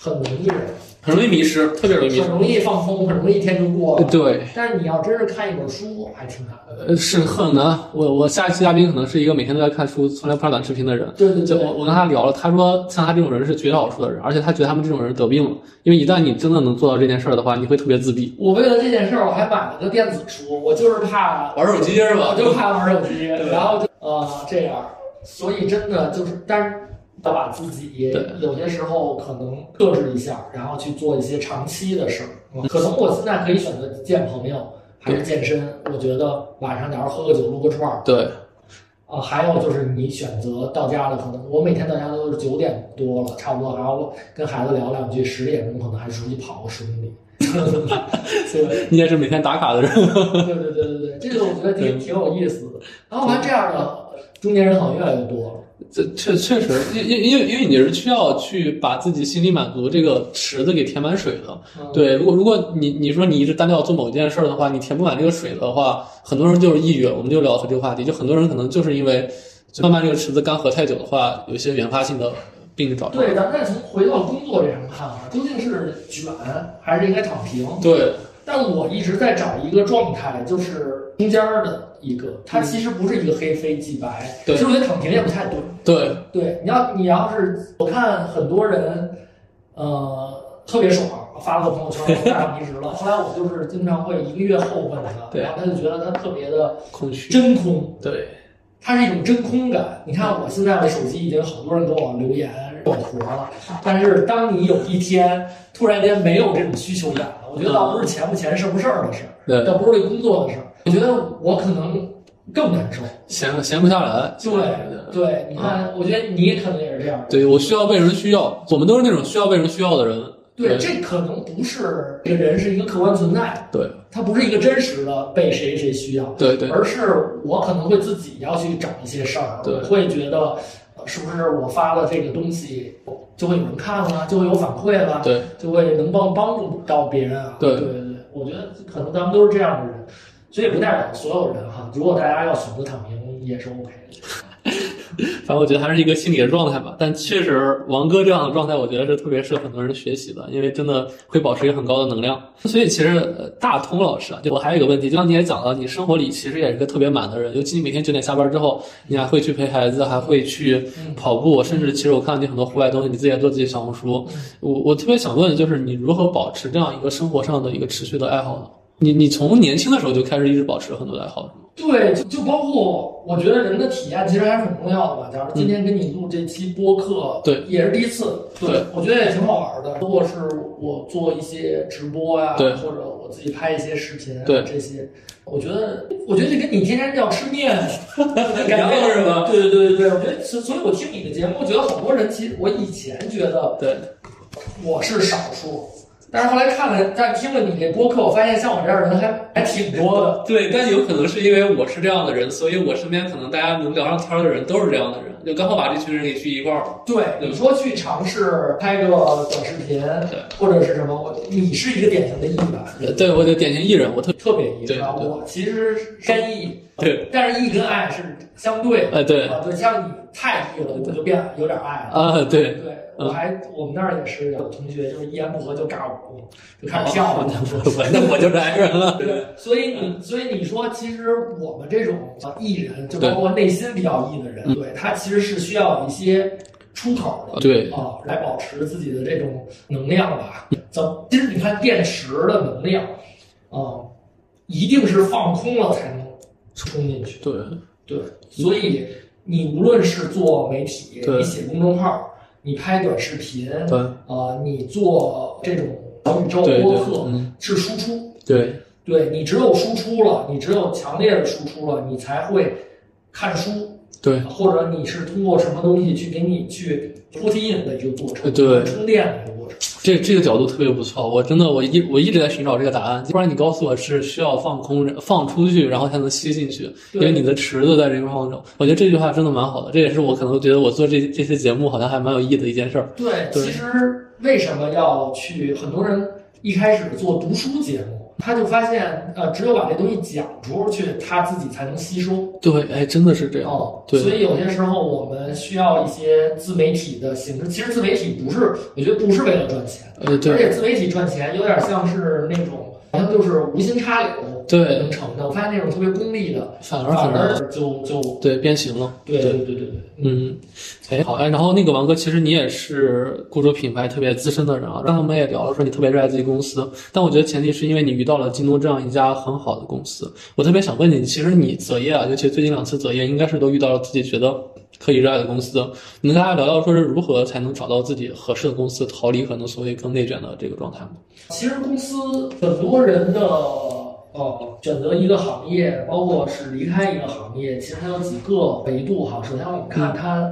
很容易，很容易迷失，特别容易迷失。很容易放空，很容易一天就过了。对，但是你要真是看一本书，还挺难的。呃，是很难。我我下一期嘉宾可能是一个每天都在看书，从来不刷短视频的人。对对对就我，我跟他聊了，他说像他这种人是绝少数的人，而且他觉得他们这种人得病了，因为一旦你真的能做到这件事儿的话，你会特别自闭。我为了这件事儿，我还买了个电子书，我就是怕玩手机是吧我就怕玩手机，然后就呃这样，所以真的就是，但是要把自己对有些时候可能克制一下，然后去做一些长期的事儿。嗯可能我现在可以选择见朋友，还是健身。我觉得晚上假如喝个酒、撸个串儿，对，啊，还有就是你选择到家了，可能我每天到家都是九点多了，差不多，然后跟孩子聊两句，十点钟可能还出去跑个十公里。对你也是每天打卡的人。对对对对对，这个我觉得挺挺有意思的。然后完这样的中年人好像越来越多了。这确确实，因因因为因为你是需要去把自己心理满足这个池子给填满水的。嗯，对，如果如果你你说你一直单调做某一件事儿的话，你填不满这个水的话，很多人就是抑郁。我们就聊到这个话题，就很多人可能就是因为慢慢这个池子干涸太久的话，有一些原发性的病找上。对，咱们再从回到工作这上看啊，究竟是卷还是应该躺平？对但我一直在找一个状态，就是中间儿的一个，它其实不是一个黑非即白。对其实我觉得躺平也不太对。对对，你要你要是我看很多人，呃，特别爽，发了个朋友圈，我大离职了。后来我就是经常会一个月后问他，然后他就觉得他特别的空虚。真空，对它是一种真空感。你看我现在的手机已经好多人给我留言让我活了，但是当你有一天突然间没有这种需求感了，我觉得倒不是钱不钱事不事儿的事儿，对，倒不是这工作的事儿，我觉得我可能更难受。闲闲不下来。对对，你看，我觉得你可能也是这样。对我需要被人需要，我们都是那种需要被人需要的人。对，这可能不是这个人是一个客观存在，对他不是一个真实的被谁谁需要，对对而是我可能会自己要去找一些事儿，对我会觉得，呃是不是我发了这个东西就会有人看了，就会有反馈了，对就会能帮帮助到别人啊？对对对对，我觉得可能咱们都是这样的人，所以不代表所有人哈。如果大家要选择躺平，也是 OK 的。反正我觉得还是一个心理的状态吧。但确实，王哥这样的状态，我觉得是特别适合很多人学习的，因为真的会保持一个很高的能量。所以其实呃大通老师啊，就我还有一个问题，就刚你也讲了，你生活里其实也是个特别满的人，尤其你每天九点下班之后，你还会去陪孩子，还会去跑步，甚至其实我看到你很多户外东西，你自己也做自己小红书。我我特别想问，就是你如何保持这样一个生活上的一个持续的爱好呢？你你从年轻的时候就开始一直保持很多的爱好，是吗？对，就就包括我觉得人的体验其实还是很重要的吧。假如今天跟你录这期播客，对，也是第一次，对，我觉得也挺好玩的。如果是我做一些直播呀、对或者我自己拍一些视频、啊，对这些，我觉得，我觉得这跟你天天要吃面 感觉是吧对对对对对，我觉得，所所以我听你的节目，我觉得好多人其实我以前觉得对我是少数。但是后来看了，但听了你这播客，我发现像我这样的人还还挺多的。对，但有可能是因为我是这样的人，所以我身边可能大家能聊上天的人都是这样的人，就刚好把这群人给聚一块儿了。对，你说去尝试拍个短视频，对，或者是什么，我你是一个典型的艺人，对，我就典型艺人，我特特别艺对啊。对我其实偏艺，对，但是艺跟爱是相对的。哎对啊，对，像你太艺了，我就变有点爱了。啊，对，对，我还我们那儿也是有同学，就是一言不合就尬舞，就开始跳了。我那我就来人了。对，所以你所以你说，其实我们这种啊艺人，就包括内心比较艺的人，对他其实是需要一些出口的，对啊，来保持自己的这种能量吧。怎么？其实你看电池的能量啊，一定是放空了才能充进去。对对，所以你无论是做媒体，你写公众号，你拍短视频，对呃，你做这种小宇宙播客嗯。是输出，对。对你只有输出了，你只有强烈的输出了，你才会看书，对。或者你是通过什么东西去给你去 put in 的一个过程，对。充电的一个过程。这这个角度特别不错，我真的我一我一直在寻找这个答案，不然你告诉我是需要放空放出去，然后才能吸进去，因为你的池子在这个方中。我觉得这句话真的蛮好的，这也是我可能觉得我做这这些节目好像还蛮有意义的一件事儿。对，对其实为什么要去？很多人一开始做读书节目，他就发现，呃，只有把这东西讲出去，他自己才能吸收。对，哎，真的是这样。哦，对所以有些时候我们需要一些自媒体的形式。其实自媒体不是，我觉得不是为了赚钱，呃，而且自媒体赚钱有点像是那种，好像就是无心插柳对能成的。我发现那种特别功利的，反而反而就就对变形了。对对对对对，嗯，哎，好，哎，然后那个王哥，其实你也是雇主品牌特别资深的人啊，刚才我们也聊了，说你特别热爱自己公司，但我觉得前提是因为你遇到了京东这样一家很好的公司。我特别想问你，其实你择业啊，尤其最近两次择业，应该是都遇到了自己觉得可以热爱的公司。能跟大家聊聊，说是如何才能找到自己合适的公司，逃离可能所谓更内卷的这个状态吗？其实公司很多人的呃选择一个行业，包括是离开一个行业，其实它有几个维度哈。首先我们看它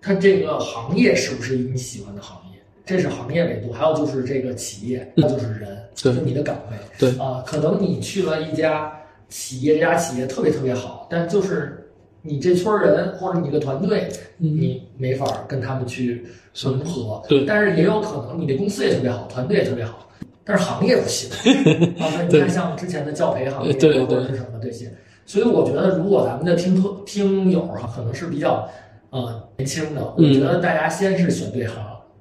它这个行业是不是你喜欢的行业，这是行业维度；还有就是这个企业，那就是人，对就你的岗位。对啊、可能你去了一家企业，这家企业特别特别好，但就是你这村人或者你这个团队，你没法跟他们去融合。对但是也有可能你的公司也特别好，团队也特别好，但是行业不行 啊。那你看像之前的教培行业对对或者是什么这些，所以我觉得如果咱们的听客听友哈，可能是比较呃年轻的，我觉得大家先是选对行，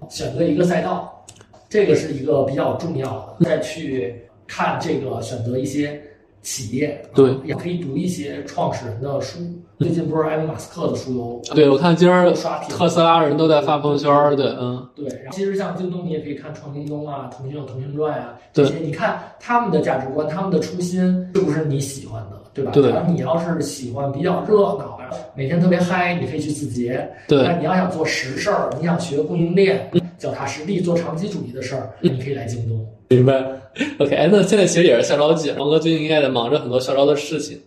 选择一个赛道，这个是一个比较重要的，再去看这个选择一些企业，啊对，也可以读一些创始人的书。最近不是埃隆·马斯克的书有对，我看今儿刷特斯拉人都在发朋友圈儿，对，嗯，对，然后其实像京东，你也可以看创京东啊，腾讯有腾讯传啊，对这些你看他们的价值观，他们的初心是不是你喜欢的，对吧？对然后你要是喜欢比较热闹，每天特别嗨，你可以去字节。对那你要想做实事儿，你想学供应链，脚踏实地做长期主义的事儿，你可以来京东。明白。OK，哎，那现在其实也是校招季，王哥最近应该在忙着很多校招的事情，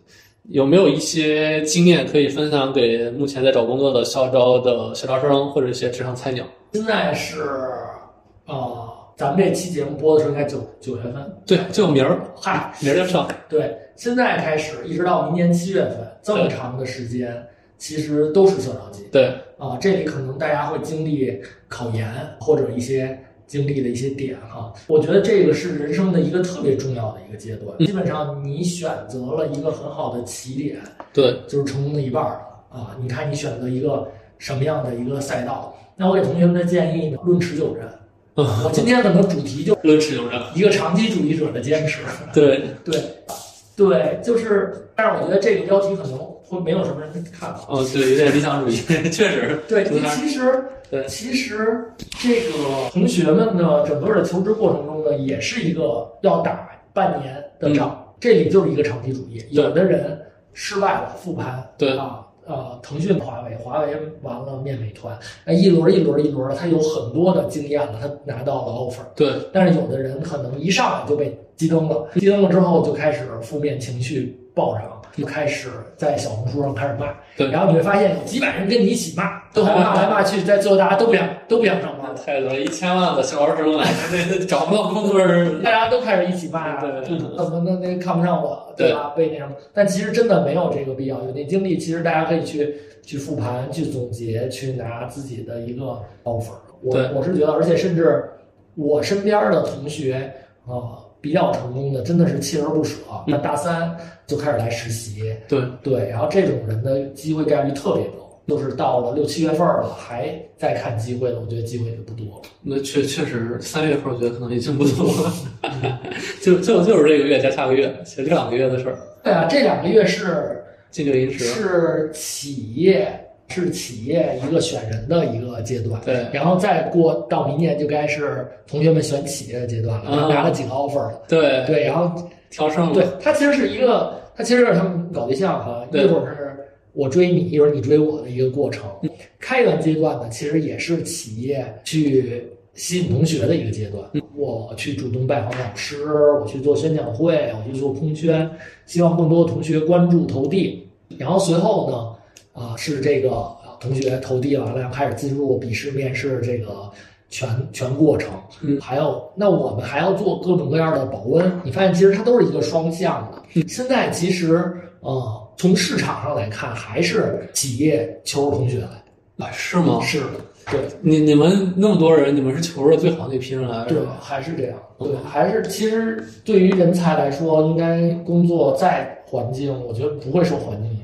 有没有一些经验可以分享给目前在找工作的校招的校招生或者一些职场菜鸟？现在是呃，咱们这期节目播的时候应该九九月份，对，就明儿，嗨，明儿就上。对，现在开始一直到明年七月份这么长的时间，其实都是校招季。对，啊，这里可能大家会经历考研或者一些经历的一些点哈。我觉得这个是人生的一个特别重要的一个阶段。基本上你选择了一个很好的起点，对，就是成功的一半儿了啊。你看你选择一个什么样的一个赛道？那我给同学们的建议呢，论持久战。我今天可能主题就论持久战。一个长期主义者的坚持。对，对，对，就是，但是我觉得这个标题可能会没有什么人看到。哦，对，有点理想主义，确实。对，嗯其实对其实这个同学们呢，整个的求职过程中呢，也是一个要打半年的仗，这里就是一个长期主义。有的人失败了，复盘，对啊。呃，腾讯、华为，华为完了面美团，那一轮一轮一轮的，他有很多的经验了，他拿到了 offer。对，但是有的人可能一上来就被激登了，激登了之后就开始负面情绪暴涨，就开始在小红书上开始骂。对然后你会发现有几百人跟你一起骂，都骂来骂去，在最后大家都不想都不想上班了，太多了，一千万的校招生来，找不到工作是大家都开始一起骂，怎么那那看不上我，对吧？被那什么？但其实真的没有这个必要，有那精力，其实大家可以去去复盘、去总结、去拿自己的一个 offer。我我是觉得，而且甚至我身边的同学啊、比较成功的，真的是锲而不舍。嗯那大三就开始来实习，对，对，然后这种人的机会概率特别高。就是到了六七月份了，还在看机会的，我觉得机会就不多了。那确确实三月份我觉得可能已经不多了，就就就是这个月加下个月，其实这两个月的事儿，对啊，这两个月是进这个银十，是企业是企业一个选人的一个阶段，对然后再过到明年就该是同学们选企业的阶段了，嗯拿了几个 offer 了，对对，然后调升了，对它其实是一个，它其实是他们搞对象哈，一会儿是我追你，一会儿你追我的一个过程。开源阶段呢，其实也是企业去吸引同学的一个阶段。我去主动拜访老师，我去做宣讲会，我去做空宣，希望更多的同学关注投递。然后随后呢，啊是这个同学投递完了，然后开始进入笔试、面试这个全全过程。嗯还有那我们还要做各种各样的保温。你发现其实它都是一个双向的。现在其实呃，从市场上来看，还是企业求着同学来。啊，是吗？是的，对你你们那么多人，你们是求着最好那批人来，对吧？，还是这样。对，还是其实对于人才来说，应该工作在环境，我觉得不会受环境。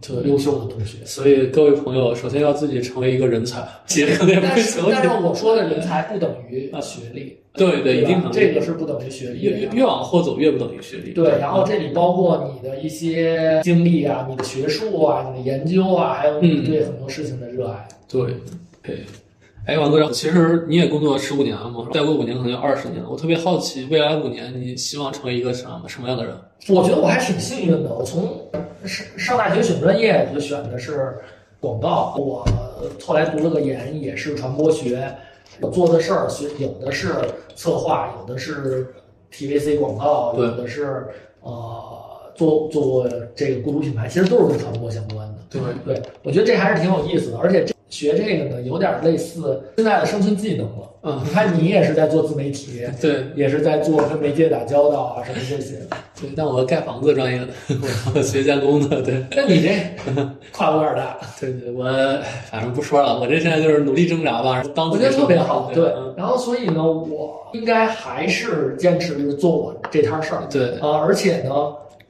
对优秀的同学。所以各位朋友，首先要自己成为一个人才，企业可能也不但是。我说的人才不等于学历，对对，一定这个是不等于学历越越越往后走越不等于学历。对，然后这里包括你的一些经历啊，你的学术啊，你的研究啊，还有你嗯对很多事情的热爱。对，对。哎，王哥，其实你也工作十五年了嘛，再过五年可能要二十年了。我特别好奇，未来五年你希望成为一个什么什么样的人？我觉得我还挺幸运的，我从上上大学选专业就选的是广告，我后来读了个研，也是传播学，我做的事儿是有的是策划，有的是 TVC 广告，有的是呃做做这个雇主品牌，其实都是跟传播相关的。对对，我觉得这还是挺有意思的，而且这学这个呢，有点类似现在的生存技能了。嗯，你看，你也是在做自媒体，对也是在做跟媒介打交道啊，什么这些。对，但我盖房子专业的，我学监工的，对那你这 跨度有点大，对对，我反正不说了，我这现在就是努力挣扎吧，当我觉得特别好。对嗯，然后所以呢，我应该还是坚持做我这摊事儿对啊，而且呢，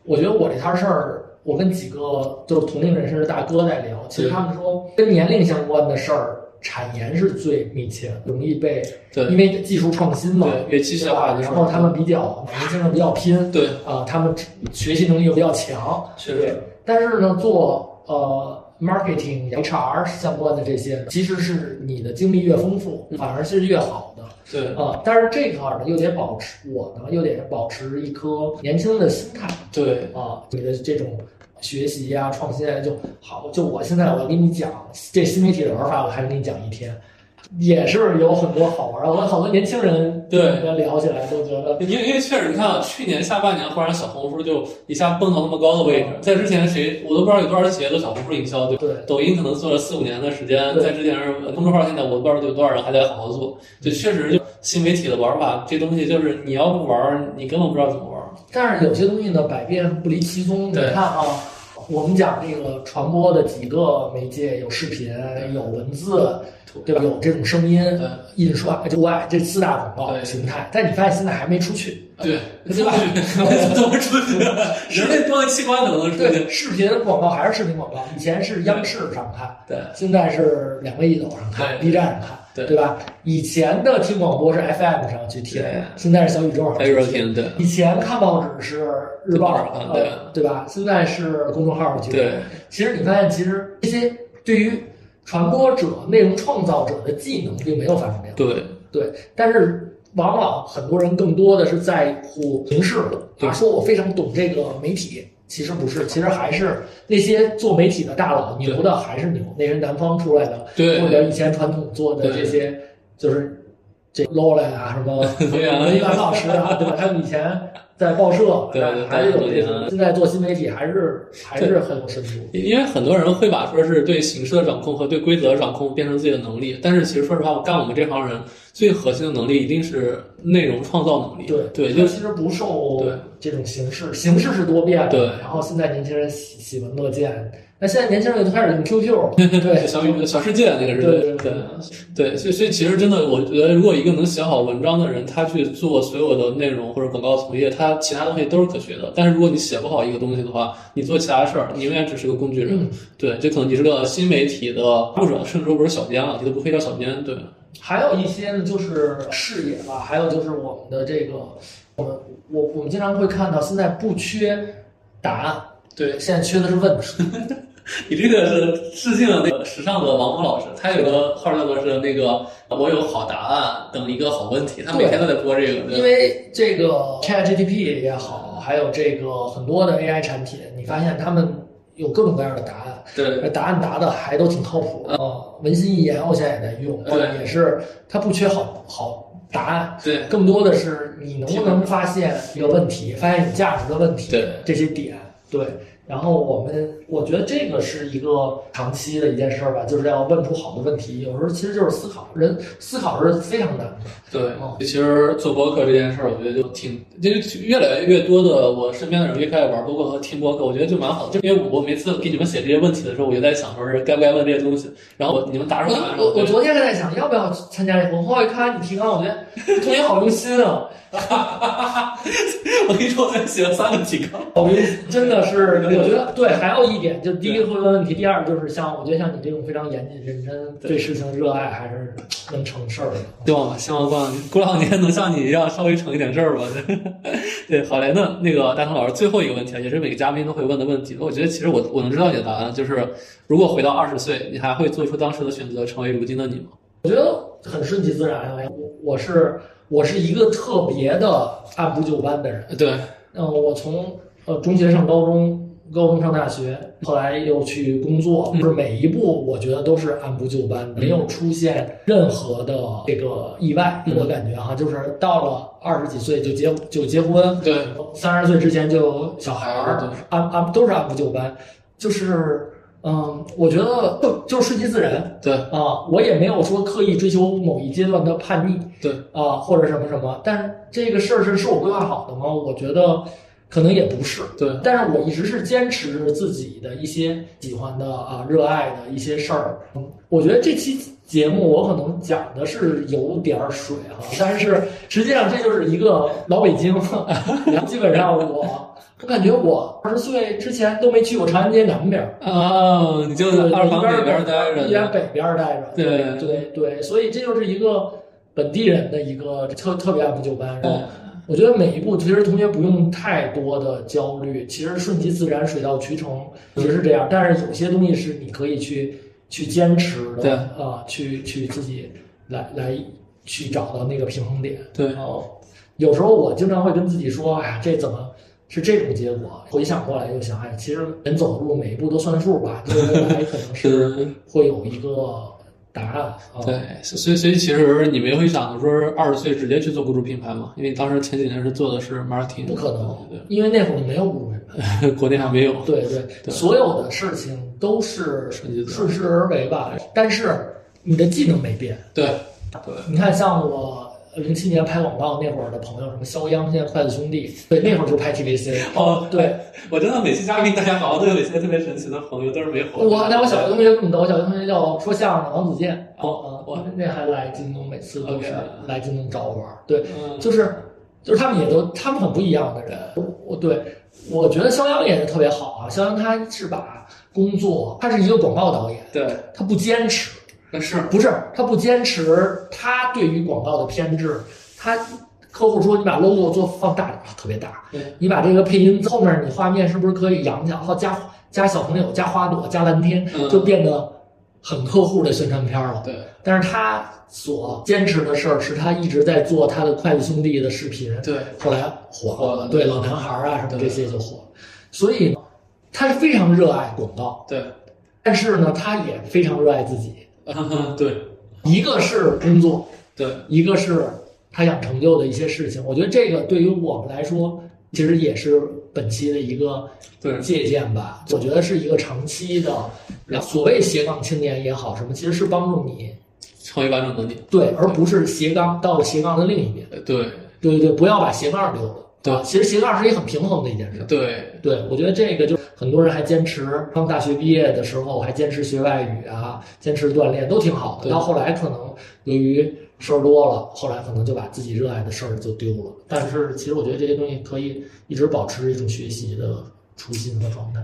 我觉得我这摊事儿，我跟几个就是同龄人甚至大哥在聊，其实他们说跟年龄相关的事儿。产研是最密切的，容易被，对因为技术创新嘛，对越机械化然后他们比较年轻人比较拼，对，啊，他们学习能力又比较强，确对实，但是呢，做呃 marketing、HR 相关的这些，其实是你的经历越丰富，反而是越好的对啊。但是这块儿呢，又得保持我呢，又得保持一颗年轻的心态对啊，你的这种。学习呀、创新啊，就好。就我现在我要跟你讲这新媒体的玩法，我还能跟你讲一天，也是有很多好玩的。我好多年轻人对跟聊起来都觉得因为因为确实，你看啊，去年下半年忽然小红书就一下蹦到那么高的位置，在之前谁我都不知道有多少企业做小红书营销，对吧？对抖音可能做了四五年的时间，在之前公众号现在我不知道有多少人还在好好做，就确实就新媒体的玩法这东西就是你要不玩，你根本不知道怎么玩。但是有些东西呢，百变不离其宗。你看啊，我们讲这个传播的几个媒介，有视频，有文字，对吧？有这种声音对、印刷、户外这四大广告对形态。但你发现现在还没出去，对，对吧？怎么出去？人类多个器官可能能出去。对，视频广告还是视频广告，以前是央视上看，对现在是两个一抖上看，B 站上看，对对吧？以前的听广播是 FM 上去听，现在是小宇宙上还去听。对以前看报纸是日报对呃对吧？现在是公众号上去看。对其实你发现，其实这些对于传播者、内容创造者的技能并没有发生变化。对对，但是往往很多人更多的是在乎形式的，啊，说我非常懂这个媒体，其实不是，其实还是那些做媒体的大佬牛的还是牛，那些南方出来的，对或者以前传统做的这些，就是这 Lola 啊，什么 文员老师啊，对吧？他们以前在报社，对对还是有这对种，现在做新媒体还是还是很有深度。因为很多人会把说是对形式的掌控和对规则的掌控变成自己的能力，但是其实说实话，我干我们这行人最核心的能力一定是内容创造能力。对对，它就其实不受对这种形式，形式是多变的。对然后现在年轻人喜喜闻乐见，那现在年轻人就开始用 QQ，对，小宇小世界那个是对对对对，所以所以其实真的，我觉得如果一个能写好文章的人，他去做所有的内容或者广告从业，他其他东西都是可学的。但是如果你写不好一个东西的话，你做其他事儿，你永远只是个工具人。嗯对，就可能你是个新媒体的部者，甚至说不是小编了，你都不配叫小编。对，还有一些呢，就是视野吧，还有就是我们的这个，我们我我们经常会看到，现在不缺答案，对，现在缺的是问题。你这个是致敬了那个时尚的王峰老师，他有个号叫做是那个我有好答案等一个好问题，他每天都在播这个。对因为这个 ChatGPT 也好，还有这个很多的 AI 产品，你发现他们有各种各样的答案，对答案答的还都挺靠谱。啊，文心一言我现在也在用，对也是它不缺好好答案，对更多的是你能不能发现一个问题，发现有价值的问题，对这些点，对。然后我们，我觉得这个是一个长期的一件事儿吧，就是要问出好的问题。有时候其实就是思考，人思考是非常难的。对哦，其实做播客这件事儿，我觉得就挺，就越来越多的我身边的人越开始玩播客和听播客，我觉得就蛮好的。就因为我每次给你们写这些问题的时候，我就在想说是该不该问这些东西，然后我你们答出来，我我昨天还在想要不要参加这个，后来一看你提纲，我觉得同学好用心啊。我跟你说，我才写了三个提纲。我真的是，我觉得对。还有一点，就第一个会问问题，第二就是像我觉得像你这种非常严谨认真、对事情热爱，还是能成事儿的。希望吧，希望过两过两年能像你一样稍微成一点事儿吧。对，好嘞，那那个大腾老师，最后一个问题啊，也是每个嘉宾都会问的问题。我觉得其实我我能知道你的答案，就是如果回到二十岁，你还会做出当时的选择，成为如今的你吗？我觉得很顺其自然啊。我我是我是一个特别的按部就班的人。对，嗯，我从呃中学上高中。高中上大学，后来又去工作，就是每一步我觉得都是按部就班，没有出现任何的这个意外。我感觉哈，就是到了二十几岁就结就结婚，对，三十岁之前就有小孩儿，按按都是按部就班。就是嗯，我觉得就就是顺其自然。对啊，我也没有说刻意追求某一阶段的叛逆。对啊，或者什么什么，但是这个事儿是是我规划好的吗？我觉得。可能也不是，对，但是我一直是坚持自己的一些喜欢的啊、热爱的一些事儿。嗯，我觉得这期节目我可能讲的是有点水哈，但是实际上这就是一个老北京。然后基本上我，我感觉我二十岁之前都没去过长安街南边儿啊，你就二环北边待着，一边北边待着。对对对，所以这就是一个本地人的一个特特别按部就班。我觉得每一步其实同学不用太多的焦虑，其实顺其自然，水到渠成，其实是这样。但是有些东西是你可以去去坚持的，对啊，去去自己来来去找到那个平衡点。对，哦，有时候我经常会跟自己说，哎呀，这怎么是这种结果？回想过来又想，哎，其实人走的路每一步都算数吧，就是未来可能是 会有一个。答案对，所以所以其实你没会想说二十岁直接去做雇主品牌嘛？因为当时前几年是做的是 marketing，不可能，对，因为那会儿没有雇主品牌，国内还没有。对对，所有的事情都是顺势而为吧。但是你的技能没变。对对，你看像我。零七年拍广告那会儿的朋友，什么肖央，现在筷子兄弟，对，那会儿就拍 TVC。哦，对，我真的每期嘉宾，大家好像都有一些特别神奇的朋友，都是没火。我那我小学同学更逗，我小学同学叫说相声的王子健。哦，我那还来京东，每次都是来京东找我玩。对，就是就是他们也都，他们很不一样的人。我对，我觉得肖央也是特别好啊。肖央他是把工作，他是一个广告导演，对，他不坚持。那是不是他不坚持？他对于广告的偏执，他客户说你把 logo 做放大点，特别大。对，你把这个配音后面你画面是不是可以扬起来？加加小朋友，加花朵，加蓝天，就变得很客户的宣传片了。对，但是他所坚持的事儿是他一直在做他的筷子兄弟的视频。对，后来火了。对，老男孩啊什么这些就火了。所以他是非常热爱广告。对，但是呢，他也非常热爱自己。对，一个是工作，对，一个是他想成就的一些事情。我觉得这个对于我们来说，其实也是本期的一个借鉴吧。我觉得是一个长期的，所谓斜杠青年也好，什么其实是帮助你成为完整的你。对，而不是斜杠到了斜杠的另一边。对，对对对，不要把斜杠丢了。对，其实斜杠是一个很平衡的一件事。对，对我觉得这个就。很多人还坚持，刚大学毕业的时候还坚持学外语啊，坚持锻炼都挺好的。到后来可能由于事儿多了，后来可能就把自己热爱的事儿就丢了。但是其实我觉得这些东西可以一直保持一种学习的初心和状态，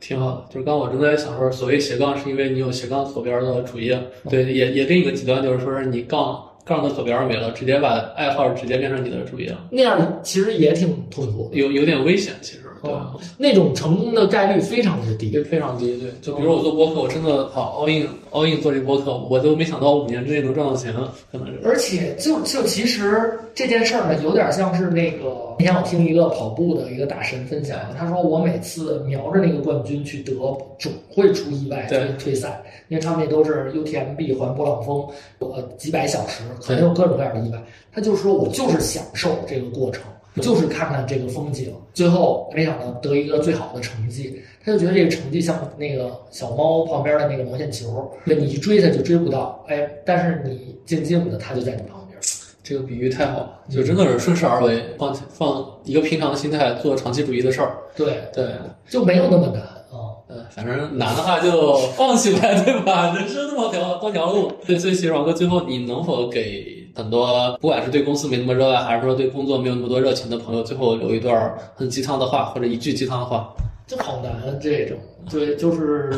挺好的。就是刚我正在想说，所谓斜杠是因为你有斜杠左边的主业，对，也也另一个极端就是说是你杠杠的左边没了，直接把爱好直接变成你的主业了。那样其实也挺痛苦，有有点危险，其实。嗯，那种成功的概率非常之低，对，非常低。对，就比如我做播客，我真的好 all in all in 做这个播客，我都没想到五年之内能赚到钱，可能是。而且就就其实这件事儿呢，有点像是那个那天我听一个跑步的一个大神分享，他说我每次瞄着那个冠军去得，总会出意外退退赛，因为他们那都是 UTMB 环勃朗峰，呃几百小时，可能有各种各样的意外。他就说我就是享受这个过程。就是看看这个风景，最后没想到得一个最好的成绩，他就觉得这个成绩像那个小猫旁边的那个毛线球，你一追它就追不到，哎，但是你静静的，它就在你旁边。这个比喻太好了，就真的是顺势而为，放放一个平常的心态做长期主义的事儿。对对，就没有那么难啊。嗯，反正难的话就放弃呗，对吧？人生那么条多条路。对，所以其实王哥最后你能否给？很多不管是对公司没那么热爱，还是说对工作没有那么多热情的朋友，最后留一段很鸡汤的话，或者一句鸡汤的话，就好难这种。对，就是，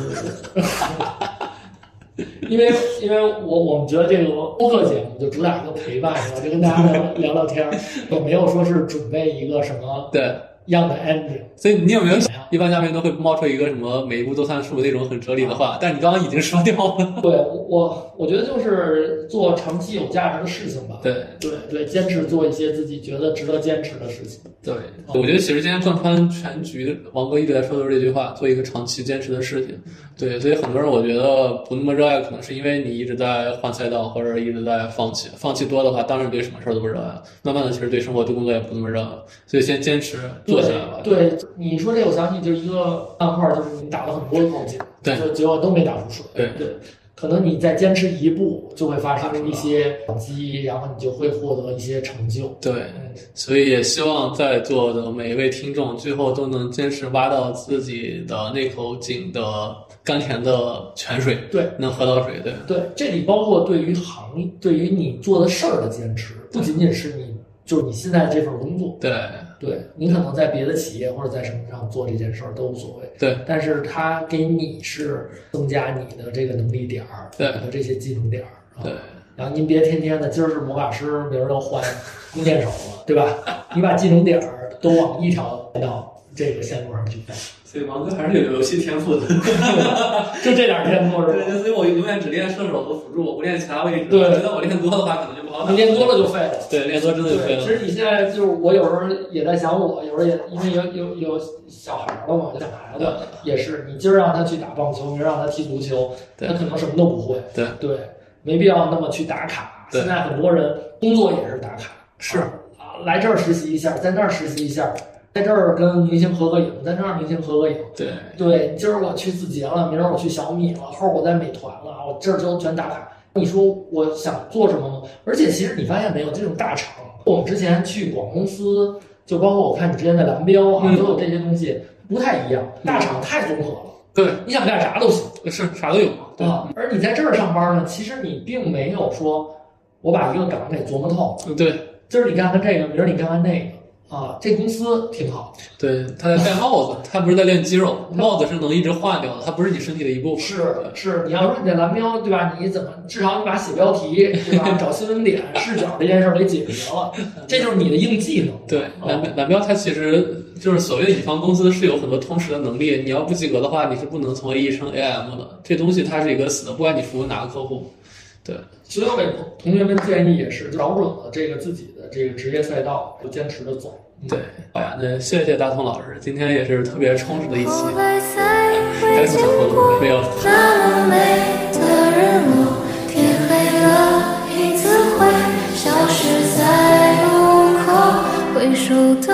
因为因为我我们觉得这个播客节目就主打一个陪伴，是吧？就跟大家聊聊聊天，我没有说是准备一个什么对。样的 ending，所以你有没有想，一般嘉宾都会冒出一个什么每一步都算数那种很哲理的话，但你刚刚已经说掉了。对，我我觉得就是做长期有价值的事情吧。对对对，坚持做一些自己觉得值得坚持的事情。对，我觉得其实今天贯穿全局，王哥一直在说的是这句话：做一个长期坚持的事情。对，所以很多人我觉得不那么热爱，可能是因为你一直在换赛道，或者一直在放弃。放弃多的话，当然对什么事儿都不热爱。慢慢的，其实对生活、对工作也不那么热爱。所以先坚持做起来吧。对，你说这，我相信就是一个暗号，就是你打了很多的口井，对，就结果都没打出水。对对。可能你再坚持一步，就会发生一些转机，然后你就会获得一些成就。对，所以也希望在座的每一位听众，最后都能坚持挖到自己的那口井的甘甜的泉水。对，能喝到水。对，对，这里包括对于行业、对于你做的事儿的坚持，不仅仅是你。就是你现在这份工作，对，对你可能在别的企业或者在什么上做这件事儿都无所谓，对，但是它给你是增加你的这个能力点儿，对，和这些技能点儿，对，然后您别天天的，今儿是魔法师，明儿又换弓箭手了，对吧？你把技能点儿都往一条道这个线路上去带。对，王哥还是有游戏天赋的，就这点天赋是吧？对，所以我永远只练射手和辅助，我不练其他位置。对，觉得我练多的话，可能就不好打。你练多了就废了。对，练多真的就废了。其实你现在就是我有时候也在想，我有时候也因为有有有小孩了嘛，小孩子也是，你今儿让他去打棒球，明儿让他踢足球，他可能什么都不会。对对，没必要那么去打卡。现在很多人工作也是打卡，是啊，来这儿实习一下，在那儿实习一下。在这儿跟明星合个影，在那儿明星合个影。对对，今儿我去字节了，明儿我去小米了，后儿我在美团了，我这儿就全打卡。你说我想做什么吗？而且其实你发现没有，这种大厂，我们之前去广公司，就包括我看你之前在蓝标啊，都有这些东西不太一样。大厂太综合了，对，你想干啥都行，是啥都有啊。而你在这儿上班呢，其实你并没有说我把一个岗给琢磨透。对，今儿你干干这个，明儿你干干那个。啊，这公司挺好。对，他在戴帽子，他不是在练肌肉。帽子是能一直换掉的，它不是你身体的一部分。是是，你要说你在蓝标，对吧？你怎么至少你把写标题，对吧？找新闻点、视角这件事儿给解决了，这就是你的硬技能。对，蓝蓝标它其实就是所谓的乙方公司是有很多通识的能力，你要不及格的话，你是不能从 AE 升 AM 的。这东西它是一个死的，不管你服务哪个客户。对，所以我给同学们建议也是找准了这个自己的这个职业赛道，就坚持着走。对，好呀，那谢谢大同老师，今天也是特别充实的一期。还有什么想说的吗？没有。那么美的日落，天黑了，影子会消失在路口，回首的